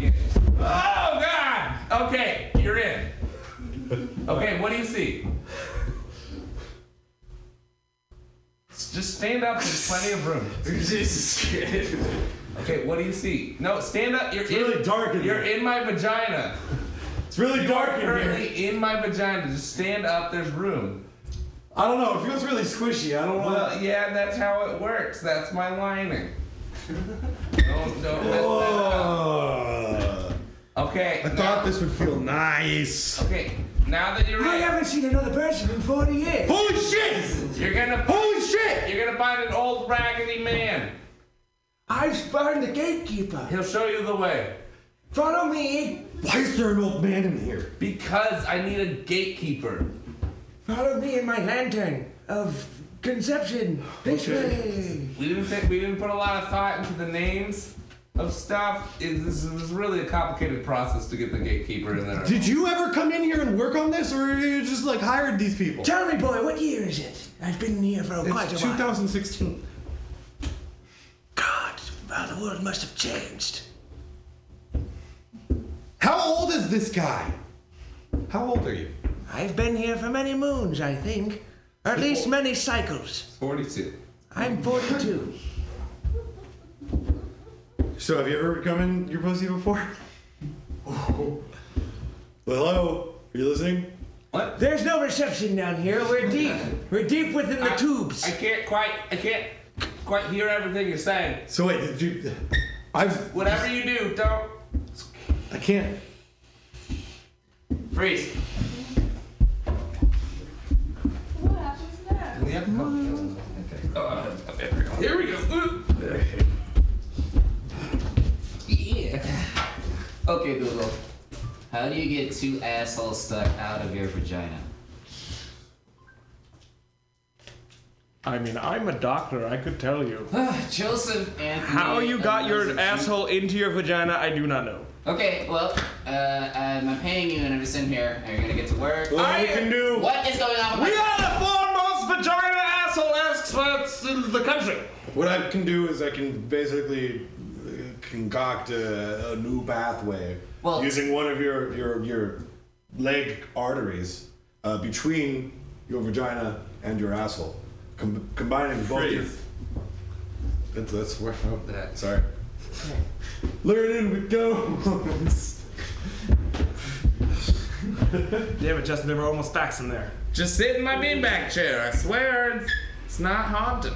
Speaker 10: Can. Oh, God! Okay, you're in. Okay, what do you see? Just stand up, there's plenty of room.
Speaker 7: Jesus. Christ.
Speaker 10: Okay, what do you see? No, stand up. You're
Speaker 7: It's
Speaker 10: in,
Speaker 7: really dark in here.
Speaker 10: You're
Speaker 7: here.
Speaker 10: in my vagina.
Speaker 7: It's really
Speaker 10: You
Speaker 7: dark in here.
Speaker 10: currently in my vagina. Just stand up. There's room.
Speaker 7: I don't know. It feels really squishy. I don't know.
Speaker 10: Well, yeah, that's how it works. That's my lining. Don't don't mess that up. Okay.
Speaker 7: I thought this would feel nice.
Speaker 10: Okay. Now that you're
Speaker 17: I haven't seen another person in 40 years.
Speaker 7: Holy shit!
Speaker 10: you're gonna
Speaker 7: Holy shit!
Speaker 10: you're gonna find an old raggedy man.
Speaker 17: I've found the gatekeeper.
Speaker 10: He'll show you the way.
Speaker 17: Follow me.
Speaker 7: Why is there an old man in here?
Speaker 10: Because I need a gatekeeper.
Speaker 17: Follow me in my lantern of conception. This way.
Speaker 10: We didn't think, we didn't put a lot of thought into the names of stuff. It, this is really a complicated process to get the gatekeeper in there.
Speaker 7: Did you ever come in here and work on this, or you just like hired these people?
Speaker 17: Tell me, boy, what year is it? I've been here for quite
Speaker 7: It's
Speaker 17: a while.
Speaker 7: 2016.
Speaker 17: God, wow, the world must have changed.
Speaker 7: How old is this guy? How old are you?
Speaker 17: I've been here for many moons, I think. Or at least many cycles.
Speaker 10: 42.
Speaker 17: I'm 42.
Speaker 7: So have you ever come in your pussy before? Well, hello. Are you listening?
Speaker 10: What?
Speaker 17: There's no reception down here. We're deep. We're deep within the
Speaker 10: I-
Speaker 17: tubes.
Speaker 10: I can't quite. I can't quite hear everything you're saying.
Speaker 7: So wait, did you? I've.
Speaker 10: Whatever you do, don't
Speaker 7: I can't.
Speaker 10: freeze. Have to come. Okay. Oh, here we go. Here we go. Ooh.
Speaker 20: Yeah. Okay, Google. How do you get two assholes stuck out of your vagina?
Speaker 17: I mean, I'm a doctor. I could tell you.
Speaker 20: Joseph Anthony.
Speaker 17: How you got your
Speaker 20: Elizabeth-
Speaker 17: asshole into your vagina, I do not know.
Speaker 20: Okay, well, uh, I'm paying you and I'm just in here. Are you gonna get to work?
Speaker 17: What we can do-
Speaker 20: What is going on with
Speaker 17: We
Speaker 20: my-
Speaker 17: are the foremost vagina asshole experts in the country.
Speaker 7: What I can do is I can basically uh, concoct a, a new pathway using one of your your your leg arteries uh, between your vagina and your asshole, com- combining both. Your, that's, that's where oh, that. Sorry. Learning with goes.
Speaker 17: Damn it, Justin, there were almost facts in there.
Speaker 9: Just sit in my beanbag chair. I swear it's, it's not haunted.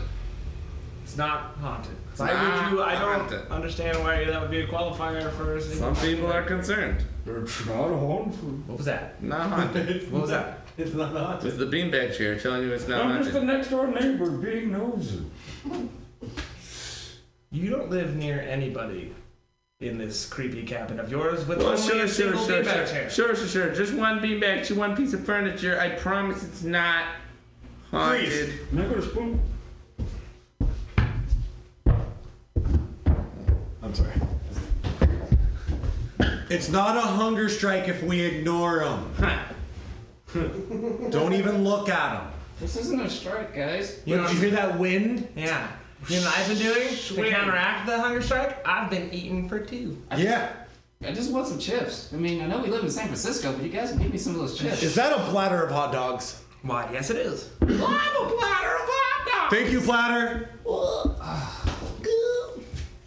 Speaker 17: It's not haunted.
Speaker 9: It's
Speaker 17: Why
Speaker 9: not
Speaker 17: would you? I don't understand why that would be a qualifier for. a single-
Speaker 9: Some people are concerned.
Speaker 17: It's not haunted. What was that?
Speaker 9: Not haunted.
Speaker 17: What was that?
Speaker 7: It's not haunted.
Speaker 9: It's the beanbag chair telling you it's not
Speaker 17: I'm just the next door neighbor being nosy. You don't live near anybody in this creepy cabin of yours with
Speaker 9: Well,
Speaker 17: only
Speaker 9: sure,
Speaker 17: a
Speaker 9: sure,
Speaker 17: single
Speaker 9: sure,
Speaker 17: beanbag
Speaker 9: sure,
Speaker 17: chair.
Speaker 9: sure, sure, sure. Just one beanbag, to one piece of furniture. I promise it's not haunted.
Speaker 17: Can I go to spoon?
Speaker 7: I'm sorry. It's not a hunger strike if we ignore them. Don't even look at them.
Speaker 20: This isn't a strike, guys.
Speaker 7: Did you hear that wind?
Speaker 17: Yeah. You know what I've been doing to
Speaker 20: Swing.
Speaker 17: counteract the hunger strike? I've been eating for two.
Speaker 7: Yeah.
Speaker 20: I just want some chips. I mean, I know we live in San Francisco, but you guys can give me some of those chips.
Speaker 7: Is that a platter of hot dogs?
Speaker 17: Why, yes it is.
Speaker 20: I'm a platter of hot dogs.
Speaker 7: Thank you, platter. Ah.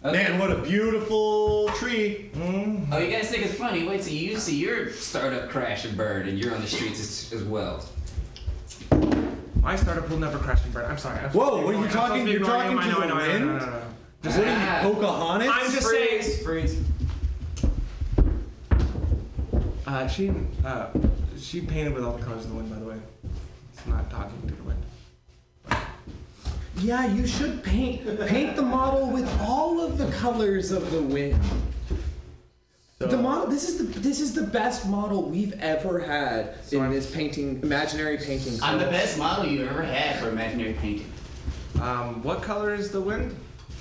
Speaker 7: Man, what a beautiful tree.
Speaker 20: Oh, you guys think it's funny? Wait till you see your startup crash and burn, and you're on the streets as, as well.
Speaker 17: My startup will never crash and burn. I'm sorry. I'm
Speaker 7: Whoa, what are you
Speaker 17: be ignoring- I'm
Speaker 7: talking-
Speaker 17: to
Speaker 7: you're talking to
Speaker 17: I know,
Speaker 7: the
Speaker 17: I know, I know,
Speaker 7: wind?
Speaker 17: I know, I know.
Speaker 7: What are you, Pocahontas?
Speaker 17: I'm just
Speaker 20: Freeze,
Speaker 17: saying.
Speaker 20: freeze.
Speaker 17: Uh, she uh, she painted with all the colors of the wind, by the way. It's not talking to the wind.
Speaker 19: Yeah, you should paint paint the model with all of the colors of the wind. The model. This is the this is the best model we've ever had in this painting, imaginary painting.
Speaker 20: I'm the best model you ever had for imaginary painting.
Speaker 17: Um, what color is the wind?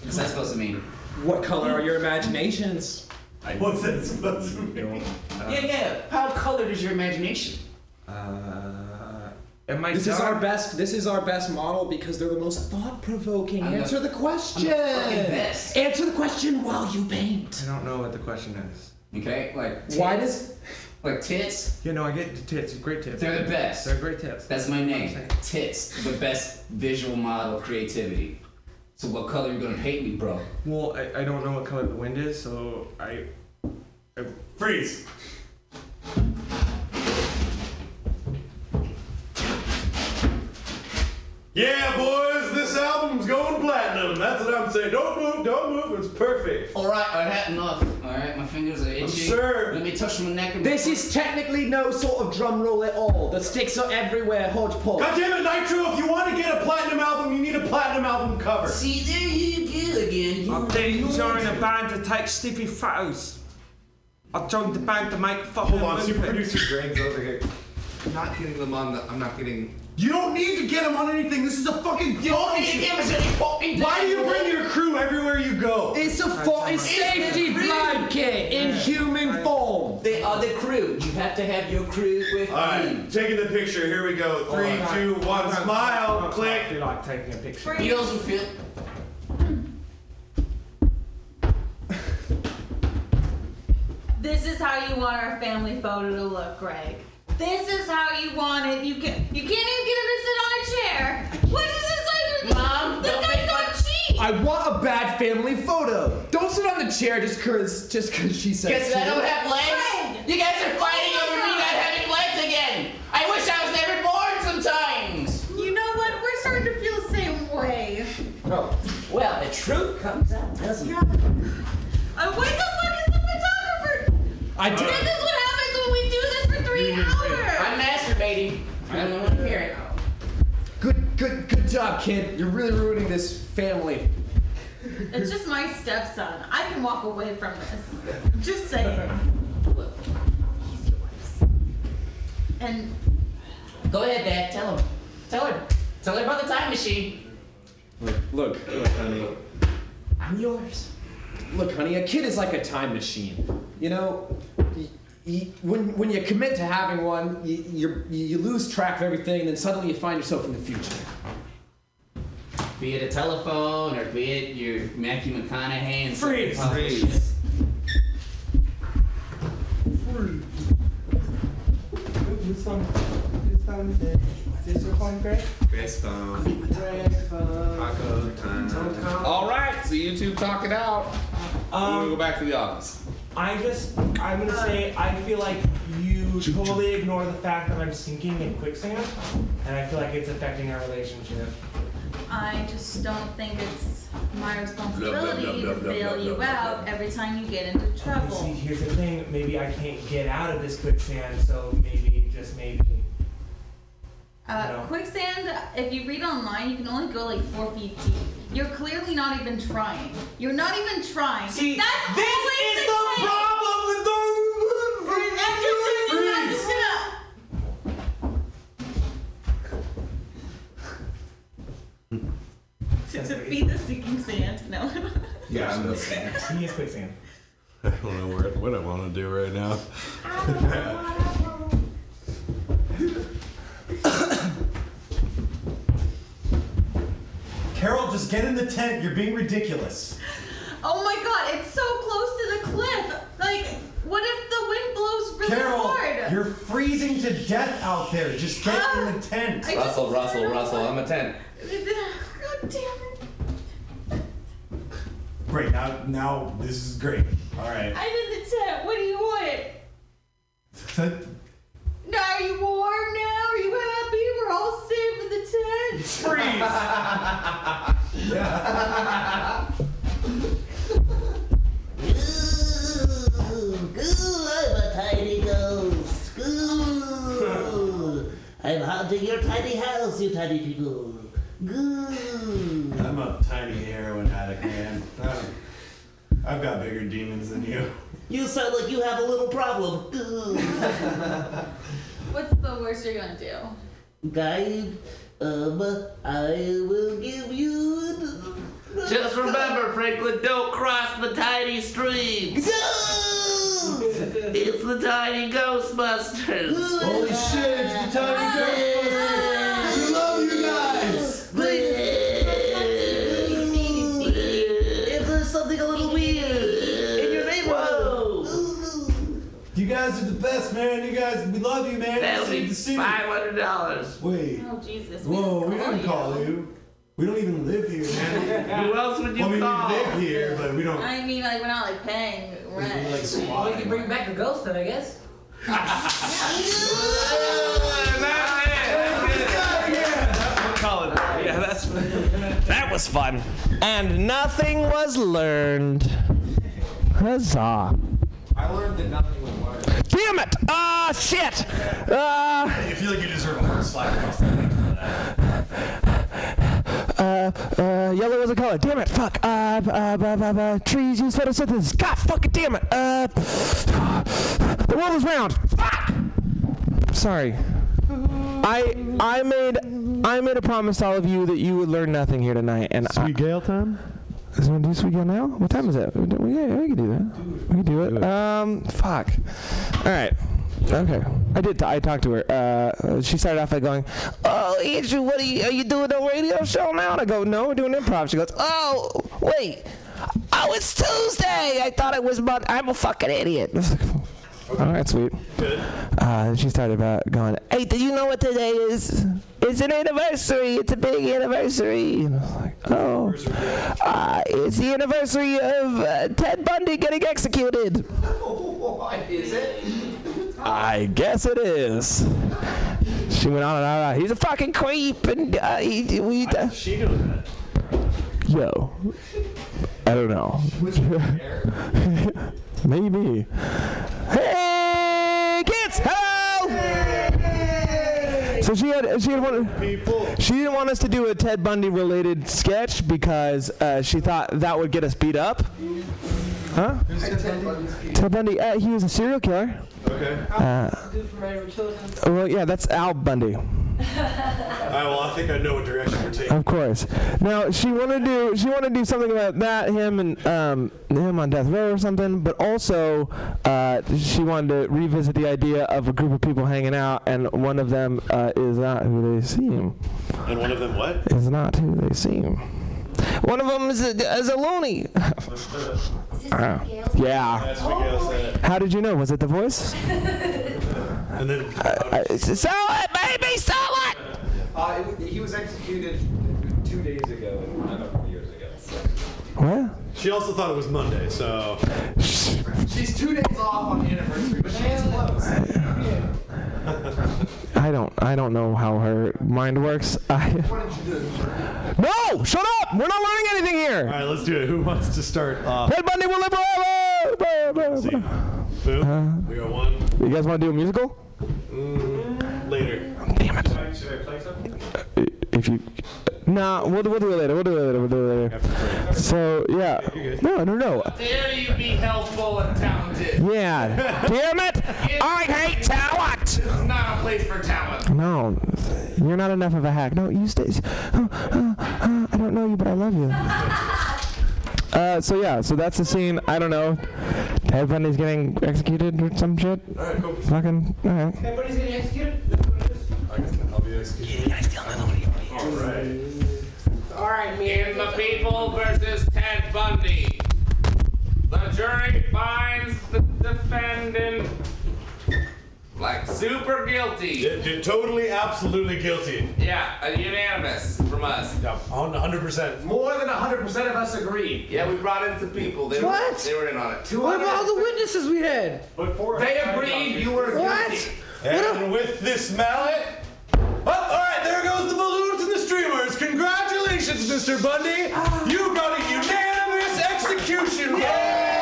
Speaker 20: What's that supposed to mean?
Speaker 19: What color are your imaginations?
Speaker 7: What's that supposed to mean?
Speaker 20: yeah, yeah. How colored is your imagination?
Speaker 17: Uh, am I
Speaker 19: This is our best. This is our best model because they're the most thought-provoking.
Speaker 20: I'm the-
Speaker 19: Answer the
Speaker 20: I'm
Speaker 19: question.
Speaker 20: the best.
Speaker 19: Answer the question while you paint.
Speaker 17: I don't know what the question is.
Speaker 20: Okay, like tits,
Speaker 19: Why does
Speaker 20: like tits?
Speaker 17: Yeah, no, I get the tits. Great tits.
Speaker 20: They're the best.
Speaker 17: They're great tits.
Speaker 20: That's my name. Tits, the best visual model creativity. So what color you gonna paint me, bro?
Speaker 17: Well, I, I don't know what color the wind is, so I. I
Speaker 7: Freeze. Yeah, boys, this album's going platinum. That's what I'm saying. Don't move, don't move. It's perfect.
Speaker 20: All right, I had enough. All right, my fingers are itchy.
Speaker 7: sure.
Speaker 20: Let me touch my neck. And
Speaker 19: This is technically no sort of drum roll at all. The sticks are everywhere, hodgepodge.
Speaker 7: God damn it, Nitro! If you want to get a platinum album, you need a platinum album cover.
Speaker 20: See, there you go again. You
Speaker 17: I didn't join a band to take stiffy photos. I joined the band to make fucking
Speaker 7: Hold on, super producer Greg's over here.
Speaker 9: I'm not getting them on the. I'm not getting.
Speaker 7: You don't need to get him on anything. This is a fucking.
Speaker 20: You don't need to give us any fucking.
Speaker 7: Why do you bring your crew everywhere you go?
Speaker 19: It's a fo- it's safety blanket in human form.
Speaker 20: They are the crew. You have to have your crew with
Speaker 7: All right, taking the picture. Here we go. Three,
Speaker 17: Oh, I-
Speaker 7: two, one.
Speaker 17: I don't- I
Speaker 7: Smile.
Speaker 17: don't
Speaker 7: Click.
Speaker 17: feel like taking a picture.
Speaker 20: He doesn't feel.
Speaker 15: This is how you want our family photo to look, Greg. This is how you want it. You can you can't even get him to sit on a chair. What is this like?
Speaker 20: Mom,
Speaker 15: this
Speaker 20: don't
Speaker 15: guy's
Speaker 20: make
Speaker 15: not cheap.
Speaker 19: I want a bad family photo. Don't sit on the chair just cause just cause she said.
Speaker 20: Guess I don't have legs. You guys are fighting over me not having legs again. I wish I was never born sometimes.
Speaker 15: You know what? We're starting to feel the same way.
Speaker 20: Oh, well, the truth comes out, doesn't it?
Speaker 15: Uh, what the fuck is the photographer?
Speaker 19: I
Speaker 15: This
Speaker 19: did. Job, kid. You're really ruining this family.
Speaker 15: It's just my stepson. I can walk away from this. Just saying. He's yours. And
Speaker 20: Go ahead, Dad. Tell him. Tell her. Tell her about the time machine.
Speaker 19: Look, look, look, honey. I'm yours. Look, honey, a kid is like a time machine. You know, y- y- when, when you commit to having one, you, you're, you lose track of everything, and then suddenly you find yourself in the future.
Speaker 20: Be it a telephone or be it your Matthew McConaughey and
Speaker 17: Freeze.
Speaker 20: Freeze.
Speaker 17: Which one? Which is it? Is this your phone, Greg?
Speaker 9: Greg's phone.
Speaker 17: Greg's phone.
Speaker 9: Taco time. All right, so you two talk it out.
Speaker 17: Um,
Speaker 9: we'll go back to the office.
Speaker 17: I just, I'm gonna say, I feel like you totally ignore the fact that I'm sinking in quicksand, and I feel like it's affecting our relationship.
Speaker 15: I just don't think it's my responsibility
Speaker 17: blah, blah,
Speaker 15: to bail you out every time you get into trouble.
Speaker 17: See, here's the thing, maybe I can't get out of this quicksand, so maybe, just maybe.
Speaker 15: Uh,
Speaker 17: No.
Speaker 15: quicksand, if you read online, you can only go like four feet deep. You're clearly not even trying. You're not even trying.
Speaker 17: See,
Speaker 15: That's
Speaker 17: this is
Speaker 15: the
Speaker 17: the
Speaker 15: case.
Speaker 17: problem with the-
Speaker 15: To, to feed the sinking sand. No.
Speaker 21: Yeah, I'm the sand.
Speaker 17: He is quicksand.
Speaker 21: I don't know what, what I want to do right now.
Speaker 22: Carol, just get in the tent. You're being ridiculous.
Speaker 15: Oh my god, it's so close to the cliff. Like, what if the wind blows really
Speaker 22: Carol,
Speaker 15: hard?
Speaker 22: you're freezing to death out there. Just get in the tent.
Speaker 9: Russell, Russell, Russell, I'm a 10.
Speaker 15: God damn it.
Speaker 22: Great. Now, now this is great. All right.
Speaker 15: I'm in the tent. What do you want? Now are you warm now? Are you happy? We're all safe in the tent.
Speaker 23: Ooh, I'm a tiny ghost. Ooh, I'm haunting your tiny house, you tiny people. Ooh.
Speaker 22: I'm a tiny heroin addict, man. I'm- I've got bigger demons than you.
Speaker 23: You sound like you have a little problem.
Speaker 15: What's the worst you're gonna do?
Speaker 23: Guide, um, I will give you.
Speaker 20: Just remember, Franklin, don't cross the tiny streams. it's the tiny Ghostbusters.
Speaker 23: Holy shit, it's the tiny Ghostbusters.
Speaker 22: Best, man. You guys, we love you, man.
Speaker 20: That'll be
Speaker 22: saved the city.
Speaker 20: five hundred dollars.
Speaker 22: Wait.
Speaker 15: Oh Jesus.
Speaker 22: Whoa, we didn't call you. We don't even live here, man.
Speaker 20: Who else would you
Speaker 22: well, I mean,
Speaker 20: call?
Speaker 22: we live here, but we don't.
Speaker 15: I mean, like we're not like paying rent.
Speaker 22: We, like
Speaker 24: Well, you can bring back a ghost then, I guess.
Speaker 8: Yeah, that's that was fun, and nothing was learned. Huzzah!
Speaker 21: I learned that nothing was learned.
Speaker 8: Damn it! Ah, shit! Uh,
Speaker 22: I feel like you deserve a hard slap across the face for that.
Speaker 8: uh, uh, yellow was a color. Damn it! Fuck. Uh, uh, uh, uh, uh, trees use photosynthesis. God fucking damn it! Uh, the world is round. Fuck! Sorry. I I made I made a promise to all of you that you would learn nothing here tonight, and
Speaker 16: Sweet Gale time?
Speaker 8: Is we do Sweet Gale now? What time is it? We, do- yeah, we can do that. We can do it. Um, fuck. All right. Okay. I did. I talked to her. Uh, she started off by going, "Oh, Andrew, what are you? Are you doing a radio show now?" And I go, "No, we're doing improv." She goes, "Oh, wait. Oh, it's Tuesday. I thought it was Monday. I'm a fucking idiot." All right, sweet.
Speaker 21: Good.
Speaker 8: Uh, and she started about going, "Hey, did you know what today is? It's an anniversary. It's a big anniversary." And I was like, "Oh, uh, it's the anniversary of uh, Ted Bundy getting executed."
Speaker 23: What is it?
Speaker 8: I guess it is. She went on and on. And on. He's a fucking creep, and uh, he, we. Uh,
Speaker 21: She knows that.
Speaker 8: yo, I don't know. Maybe. Hey, kids! Hello! So she had she had wanted she didn't want us to do a Ted Bundy related sketch because uh, she thought that would get us beat up. Huh? Ted Bundy, uh, he was a serial killer.
Speaker 21: Okay.
Speaker 8: Uh,
Speaker 24: Dude from Edward Children.
Speaker 8: well, yeah, that's Al Bundy.
Speaker 7: All right, well, I think I know what direction we're taking.
Speaker 8: Of course. Now she wanted to do she wanted to do something about that him and um, him on death row or something, but also uh, she wanted to revisit the idea of a group of people hanging out, and one of them uh, is not who they seem.
Speaker 7: And one of them what?
Speaker 8: Is not who they seem. One of them is a, is a loony. Uh, yeah.
Speaker 7: That's what Miguel said.
Speaker 8: How did you know? Was it the voice?
Speaker 7: And then
Speaker 8: Uh, sell it, baby, sell it.
Speaker 19: Uh, he was executed two days ago, not a couple years ago.
Speaker 8: What?
Speaker 7: She also thought it was Monday, so.
Speaker 19: She's two days off on the anniversary, but she's close.
Speaker 8: I don't I don't know how her mind works. I No! Shut up! We're not learning anything here.
Speaker 7: All right, let's do it. Who wants to start off?
Speaker 8: Ted Bundy will live forever. Blah, blah,
Speaker 7: See.
Speaker 8: blah.
Speaker 7: Boom. we got one.
Speaker 8: You guys want to do a musical?
Speaker 7: Mm, later.
Speaker 8: Damn it.
Speaker 19: Should I play something?
Speaker 8: If you Nah, we'll, we'll do it later. We'll do it later. We'll do it later. So yeah. No, no, no.
Speaker 9: Dare you be helpful and talented?
Speaker 8: Yeah. Damn it! I hate talent.
Speaker 9: This is not a place for talent.
Speaker 8: No, you're not enough of a hack. No, you stay. Uh, uh, uh, I don't know you, but I love you. Uh, so yeah, so that's the scene. I don't know. Ted Bundy's getting executed or some shit.
Speaker 7: Alright, cool.
Speaker 8: Fucking. Alright.
Speaker 18: Everybody's getting executed?
Speaker 7: I guess I'll be executed. All right.
Speaker 18: All right, me.
Speaker 9: In the people versus Ted Bundy. The jury finds the defendant like super guilty.
Speaker 7: Yeah, dude, totally, absolutely guilty.
Speaker 9: Yeah, a unanimous from us.
Speaker 7: Yeah, 100%.
Speaker 19: More than 100% of us agree.
Speaker 9: Yeah, we brought in some people. They
Speaker 18: What?
Speaker 9: Were, they were in on it.
Speaker 18: What about all the witnesses we had?
Speaker 19: But for
Speaker 9: They agreed you were guilty.
Speaker 18: What?
Speaker 9: guilty.
Speaker 7: And with this mallet. Oh, all right, there goes the balloons and the streamers. Congratulations, Mr. Bundy. Ah. You got a unanimous execution.
Speaker 18: What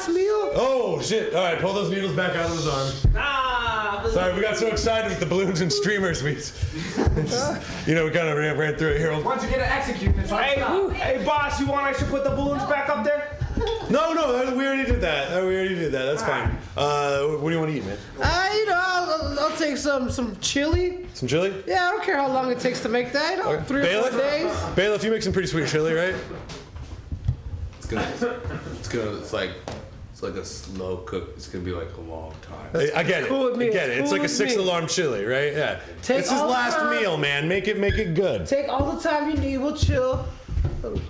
Speaker 18: last meal?
Speaker 7: oh shit! All right, pull those needles back out of his arm.
Speaker 18: Ah!
Speaker 7: Sorry, we got so excited with the balloons and streamers. We, you know, we kind of ran, ran through it here.
Speaker 19: Once you get it executed, it's
Speaker 18: Hey, hey, boss! You want I should put the balloons back up there?
Speaker 7: No, no, we already did that. Uh, We already did that. That's fine. Uh, what do you want to eat, man?
Speaker 18: Uh, you know, I'll, I'll- I'll take some some chili.
Speaker 7: Some chili?
Speaker 18: Yeah, I don't care how long it takes to make that. You know,
Speaker 7: Okay.
Speaker 18: Three or
Speaker 7: Bailiff?
Speaker 18: four days.
Speaker 7: Bailiff, you make some pretty sweet chili, right?
Speaker 25: It's gonna, it's gonna, it's like, it's like a slow cook. It's gonna be like a long time.
Speaker 7: I, I get it.
Speaker 18: cool with me.
Speaker 7: I get
Speaker 18: It's
Speaker 7: it. It's
Speaker 18: cool
Speaker 7: like a
Speaker 18: with
Speaker 7: six
Speaker 18: me.
Speaker 7: alarm chili, right? Yeah.
Speaker 18: Take
Speaker 7: it's his
Speaker 18: all the
Speaker 7: last
Speaker 18: time.
Speaker 7: meal, man. Make it make it good.
Speaker 18: Take all the time you need. We'll chill. You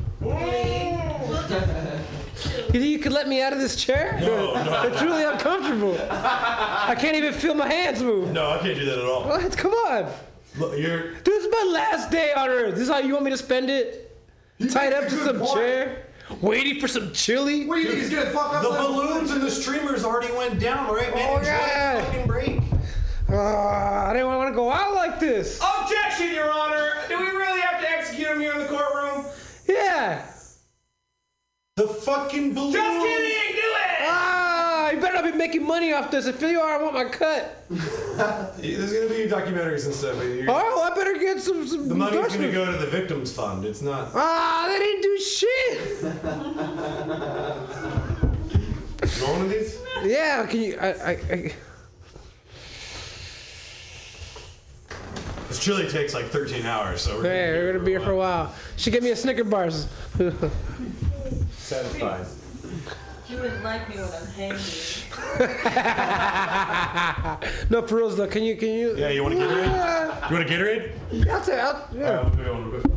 Speaker 18: think you could let me out of this chair?
Speaker 7: No, no.
Speaker 18: It's really uncomfortable. I can't even feel my hands move.
Speaker 7: No, I can't do that at all.
Speaker 18: What? Come on.
Speaker 7: Look, you're
Speaker 18: This is my last day on earth. This is how you want me to spend it? Tied up to some
Speaker 19: point.
Speaker 18: chair? Waiting for some chili?
Speaker 19: What do you think he's gonna fuck up?
Speaker 7: the balloons and the streamers already went down, right, man?
Speaker 18: Oh,
Speaker 7: Enjoy
Speaker 18: yeah.
Speaker 7: the fucking break.
Speaker 18: Uh, I didn't want to go out like this.
Speaker 26: Objection, Your Honor! Do we really have to execute him here in the courtroom?
Speaker 18: Yeah.
Speaker 7: The fucking balloons.
Speaker 26: Just kidding! Do it!
Speaker 18: Ah, you better not be making money off this. If you are, I want my cut.
Speaker 7: There's gonna be documentaries and stuff. you're-
Speaker 18: Oh, I better get some. some
Speaker 7: The money's gonna go to the victims fund. It's not.
Speaker 18: Ah, they didn't do shit.
Speaker 7: You want one of these?
Speaker 18: Yeah, can you? I, I, I,
Speaker 7: This chili takes like 13 hours, so we're
Speaker 18: hey, we're gonna be here for a while. She gave me a Snicker bars.
Speaker 7: satisfied.
Speaker 15: You wouldn't like me when I'm hangry.
Speaker 18: no, for reals though. Can you? Can you?
Speaker 7: Yeah, you want to Gatorade?
Speaker 18: Yeah.
Speaker 7: You want a Gatorade?
Speaker 18: I'll take. I'll, yeah.
Speaker 7: All right, we'll do one real quick.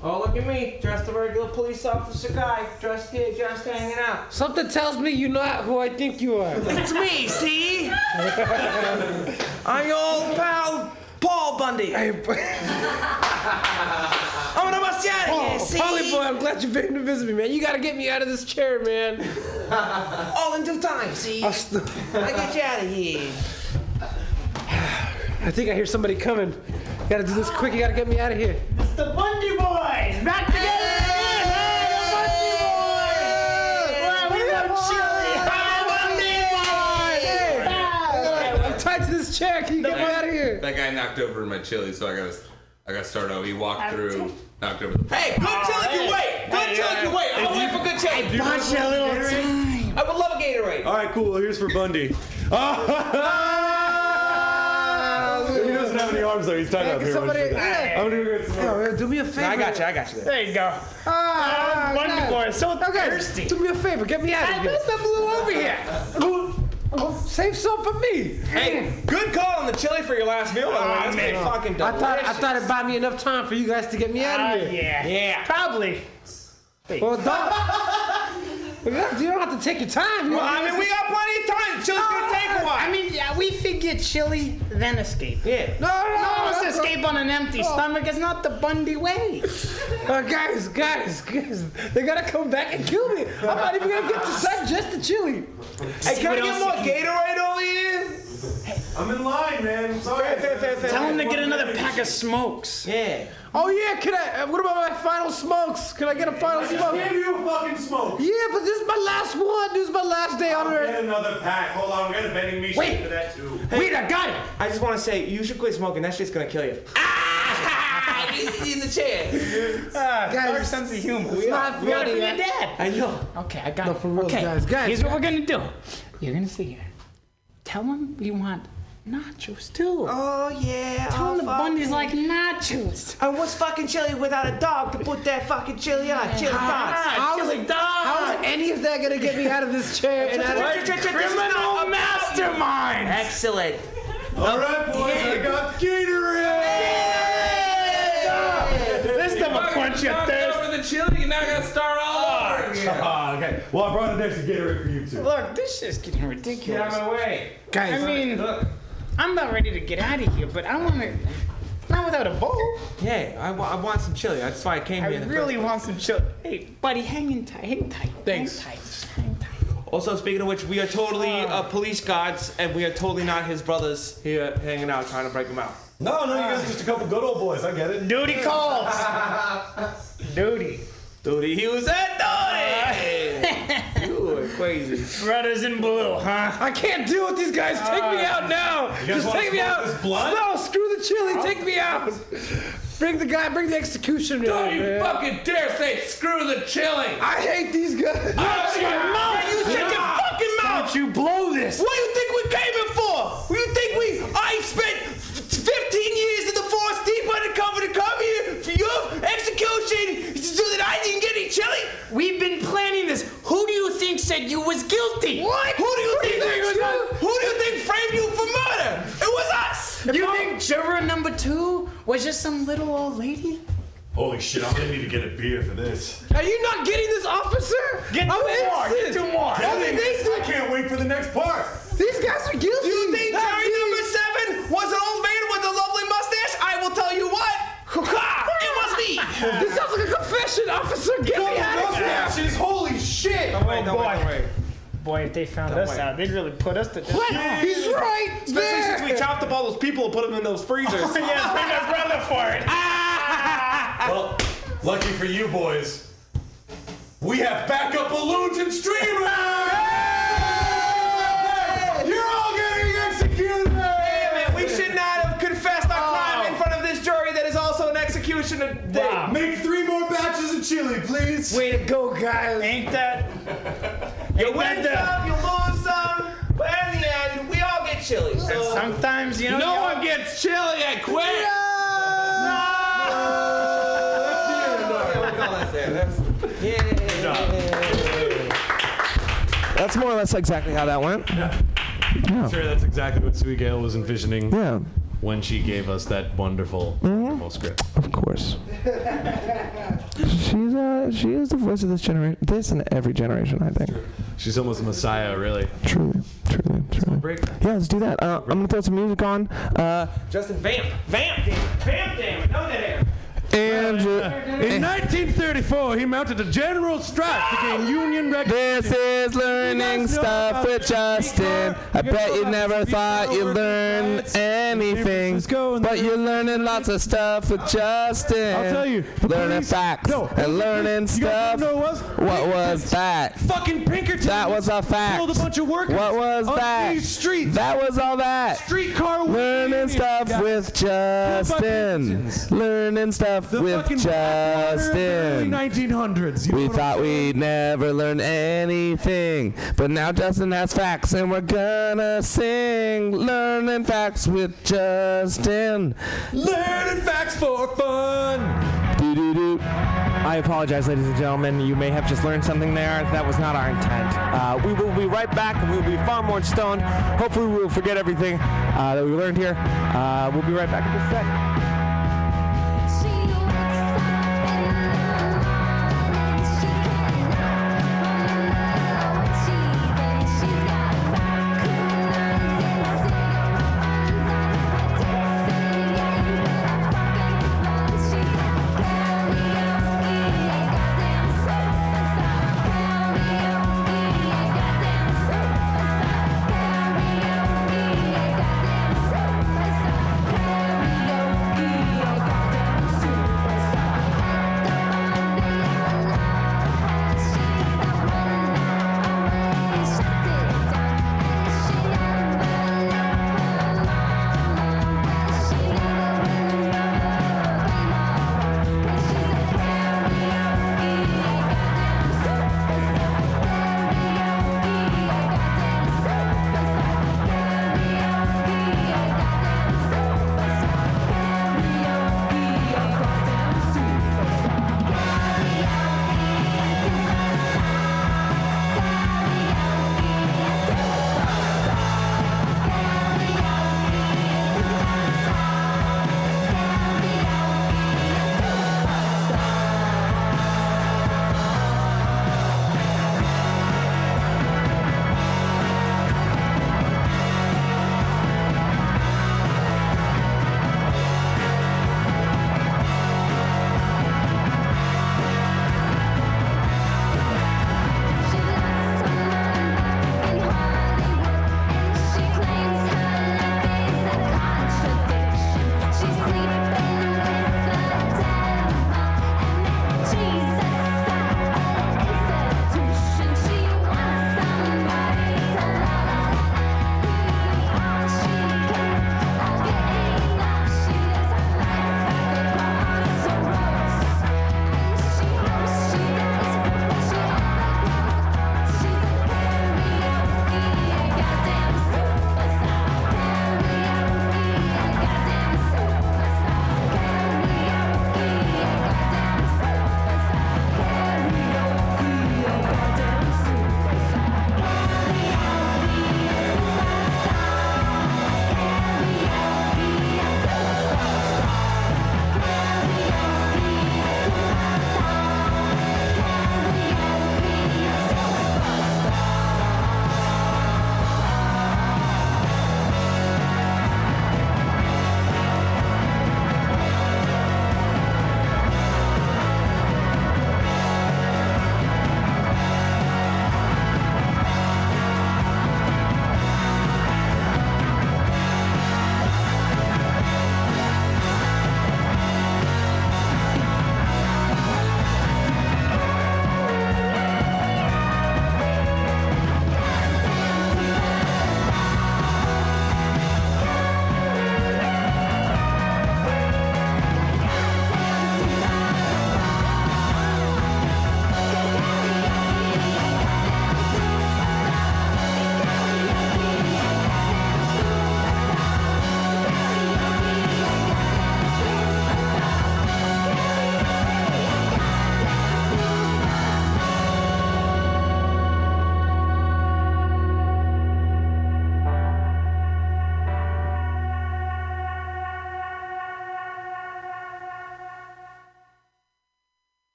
Speaker 17: Oh, look at me, dressed a regular police officer guy, dressed here, just hanging out.
Speaker 18: Something tells me you're not who I think you are.
Speaker 17: It's me, see? I'm your old pal, Paul Bundy. I'm gonna bust you out of here, see?
Speaker 18: Polly boy, I'm glad you came to visit me, man. You gotta get me out of this chair, man.
Speaker 17: All in due time, see?
Speaker 18: I'll st-
Speaker 17: I get you out of here.
Speaker 18: I think I hear somebody coming. Gotta do this quick. You gotta get me out of here.
Speaker 11: It's the Bundy Boys! Back together
Speaker 18: chair. Can you get me out of here?
Speaker 10: That guy knocked over my chili, so I got to I got to start over. He walked through, knocked over the.
Speaker 19: Hey, good chili can wait. Good chili can wait. I'll wait for good chili.
Speaker 7: you want some Gatorade?
Speaker 19: I would love a Gatorade.
Speaker 7: All right, cool. Here's for Bundy. he doesn't have any arms though. He's tied
Speaker 18: Hey,
Speaker 7: up here.
Speaker 18: somebody-
Speaker 7: What you-
Speaker 18: hey.
Speaker 7: I'm gonna go get some.
Speaker 18: Yo, do me a favor.
Speaker 17: I got you. I got you.
Speaker 11: There you go.
Speaker 18: Ah,
Speaker 11: Bundy
Speaker 18: guys.
Speaker 11: Boys, so
Speaker 18: Okay,
Speaker 11: thirsty.
Speaker 18: do me a favor. Get me out of
Speaker 11: Hey,
Speaker 18: here.
Speaker 11: where's the blue over here?
Speaker 18: Save some for me.
Speaker 17: Hey, good call on the chili for your last meal. By the way, that's
Speaker 11: man.
Speaker 17: pretty fucking
Speaker 18: I
Speaker 17: delicious.
Speaker 18: thought I thought it bought me enough time for you guys to get me out of uh, here.
Speaker 11: yeah.
Speaker 17: Yeah.
Speaker 11: Probably.
Speaker 18: Well, don't. Well, you don't- have to take your time. You
Speaker 17: Well, I mean, we got plenty of time. Chili's gonna take a while.
Speaker 11: I mean, yeah, we figured chili, then escape.
Speaker 17: yeah.
Speaker 18: no, no,
Speaker 11: No
Speaker 18: no,
Speaker 11: one's
Speaker 18: no,
Speaker 11: escape on an empty stomach. It's not the Bundy way.
Speaker 18: Uh, guys, guys, guys, they gotta come back and kill me. I'm not even gonna get to digest the chili.
Speaker 17: Hey, can I get
Speaker 11: else
Speaker 17: more Gatorade over here?
Speaker 7: I'm in line, man. I'm sorry.
Speaker 17: Fair, fair, fair,
Speaker 11: Tell him to get another pack of smokes.
Speaker 17: Yeah.
Speaker 18: Oh yeah, can I? uh, What about my final smokes? Can I get a final
Speaker 7: I just
Speaker 18: smoke?
Speaker 7: gave you a fucking smoke.
Speaker 18: Yeah, but this is my last one. This is my last day on
Speaker 7: I'll get
Speaker 18: Earth.
Speaker 7: another pack. Hold on, I'm getting a vending machine
Speaker 17: Wait.
Speaker 7: for that too.
Speaker 18: Wait, I got it.
Speaker 17: I just want to say, you should quit smoking. That shit's gonna kill you.
Speaker 19: Ah, he's in the chair.
Speaker 11: Ah,
Speaker 18: Guys,
Speaker 11: dark sense of humor.
Speaker 18: it's not
Speaker 11: We got it from your dad.
Speaker 17: I know.
Speaker 11: Okay, I got
Speaker 18: No,
Speaker 11: it.
Speaker 18: for real,
Speaker 11: okay.
Speaker 18: guys, guys,
Speaker 11: Here's what we're gonna do. You're gonna see here. Tell him we want nachos too.
Speaker 17: Oh yeah.
Speaker 11: Tell
Speaker 17: oh,
Speaker 11: him the
Speaker 17: fuck.
Speaker 11: Bundy's like nachos.
Speaker 17: And what's fucking chili without a dog to put that fucking chili on? Chili dogs.
Speaker 11: Ah, chili dog.
Speaker 18: How is any of that gonna get me out of this chair and out of?
Speaker 11: Criminal mastermind.
Speaker 19: Excellent.
Speaker 7: All right, boys. I got Gatorade.
Speaker 11: This stuff will quench your thirst.
Speaker 10: over the chili. You now got to start all over again.
Speaker 7: Ah, okay. Well, I brought an extra Gatorade for you too.
Speaker 11: Look, this shit's getting ridiculous.
Speaker 17: Get
Speaker 11: ridiculous.
Speaker 17: out of my way.
Speaker 18: Guys,
Speaker 11: I mean, I'm about ready to get out of here, but I want to. Not without a bowl.
Speaker 17: Yeah, I, wa- I want some chili. That's why I came
Speaker 11: I
Speaker 17: here. in the
Speaker 11: really
Speaker 17: first
Speaker 11: want some chili. Hey, buddy, hang in tight. Hang tight.
Speaker 17: Thanks.
Speaker 11: Hang tight. Hang tight.
Speaker 17: Also, speaking of which, we are totally uh, police guards, and we are totally not his brothers here hanging out trying to break him out.
Speaker 7: No, no, you guys are just a couple good old boys. I get it.
Speaker 11: Duty calls. Duty.
Speaker 17: Dude, he was at Duty. Uh, you were crazy.
Speaker 11: Brothers in blue, huh?
Speaker 18: I can't deal with these guys. Take me uh, out now.
Speaker 7: guys
Speaker 18: Just
Speaker 7: wanna
Speaker 18: take me
Speaker 7: smoke
Speaker 18: out.
Speaker 7: this blunt?
Speaker 18: No, screw the chili. Take me out. Bring the guy. Bring the execution.
Speaker 10: Don't you
Speaker 18: man.
Speaker 10: fucking dare say screw the chili.
Speaker 18: I hate these guys.
Speaker 17: Shut your mouth! You shut your fucking mouth!
Speaker 11: Don't you blow this?
Speaker 17: What do you think we came here for? What do you think we? I spent 15 years in the force deep undercover to come here for your execution so that I didn't get any chili.
Speaker 11: We've been planning this. Who do you think said you was guilty?
Speaker 17: What? Who do you think? Who do you think framed you for murder? It was us.
Speaker 11: You think juror number two was just some little old lady?
Speaker 7: Holy shit, I'm gonna need to get a beer for this.
Speaker 18: Are you not getting this, officer?
Speaker 11: Get
Speaker 18: I'm
Speaker 11: two more. Get two more.
Speaker 18: I mean, these,
Speaker 7: I can't wait for the next part.
Speaker 18: these guys are guilty.
Speaker 17: Do you think
Speaker 18: Not
Speaker 17: jury number seven was an old man with a lovely mustache? I will tell you what. It.
Speaker 18: This sounds like a confession, officer. Get me out of here.
Speaker 7: Mustaches, holy shit.
Speaker 17: Don't wait, don't
Speaker 11: boy.
Speaker 17: wait, don't wait.
Speaker 11: Boy, if they found
Speaker 17: Don't
Speaker 11: us
Speaker 17: wait.
Speaker 11: out, they'd really put us to death.
Speaker 18: What? He's right
Speaker 17: Especially
Speaker 18: there.
Speaker 17: since we chopped up all those people and put them in those freezers.
Speaker 11: yeah, bring us brother for it. Ah!
Speaker 7: Well, lucky for you boys, we have backup balloons and streamers!
Speaker 17: Execution day.
Speaker 11: Wow.
Speaker 7: Make three more batches of chili, please.
Speaker 18: Way to go, guys.
Speaker 11: Ain't that?
Speaker 17: You
Speaker 11: Ain't
Speaker 17: win
Speaker 11: that
Speaker 17: some, you lose some, but in the end, we all get chili.
Speaker 11: the-
Speaker 17: So
Speaker 11: Sometimes, you know.
Speaker 10: No
Speaker 11: you-
Speaker 10: one gets chili. I quit.
Speaker 8: That's more or less exactly how that went. Yeah.
Speaker 7: Sure, that's exactly what Sweet Gale was envisioning
Speaker 8: Yeah,
Speaker 7: when she gave us that wonderful, wonderful script.
Speaker 8: of course. She's uh, she is the voice of this generation, this and every generation, I think.
Speaker 7: She's almost a messiah, really.
Speaker 8: Truly, truly, truly.
Speaker 17: break.
Speaker 8: Yeah, let's do that. Uh, I'm gonna throw some music on. Uh,
Speaker 17: Justin, vamp, vamp, damn it, vamp, damn it, no dead air.
Speaker 9: Andrew.
Speaker 7: Uh, In 1934, he mounted a general strike to gain Union recognition.
Speaker 9: This is learning stuff with Justin. I bet you never thought you'd learn anything, but you're learning lots of stuff with Justin.
Speaker 7: I'll tell you,
Speaker 9: learning facts
Speaker 7: No,
Speaker 9: and learning stuff.
Speaker 7: what was?
Speaker 9: What was that?
Speaker 7: Fucking Pinkerton.
Speaker 9: That was a fact.
Speaker 7: Killed a bunch of workers.
Speaker 9: What was that?
Speaker 7: these streets.
Speaker 9: That was all that.
Speaker 7: Streetcar
Speaker 9: Learning stuff with Justin. Learning stuff with
Speaker 7: early
Speaker 9: Justin.
Speaker 7: 1900s. You know
Speaker 9: We thought we'd never learn anything, but now Justin has facts, and we're gonna sing learning facts with Justin.
Speaker 27: Learning facts for fun.
Speaker 9: Doo-doo-doo.
Speaker 16: I apologize, ladies and gentlemen. You may have just learned something there. That was not our intent. Uh, we will be right back, and we will be far more stoned. Hopefully, we will forget everything uh, that we learned here. Uh, we'll be right back in a sec.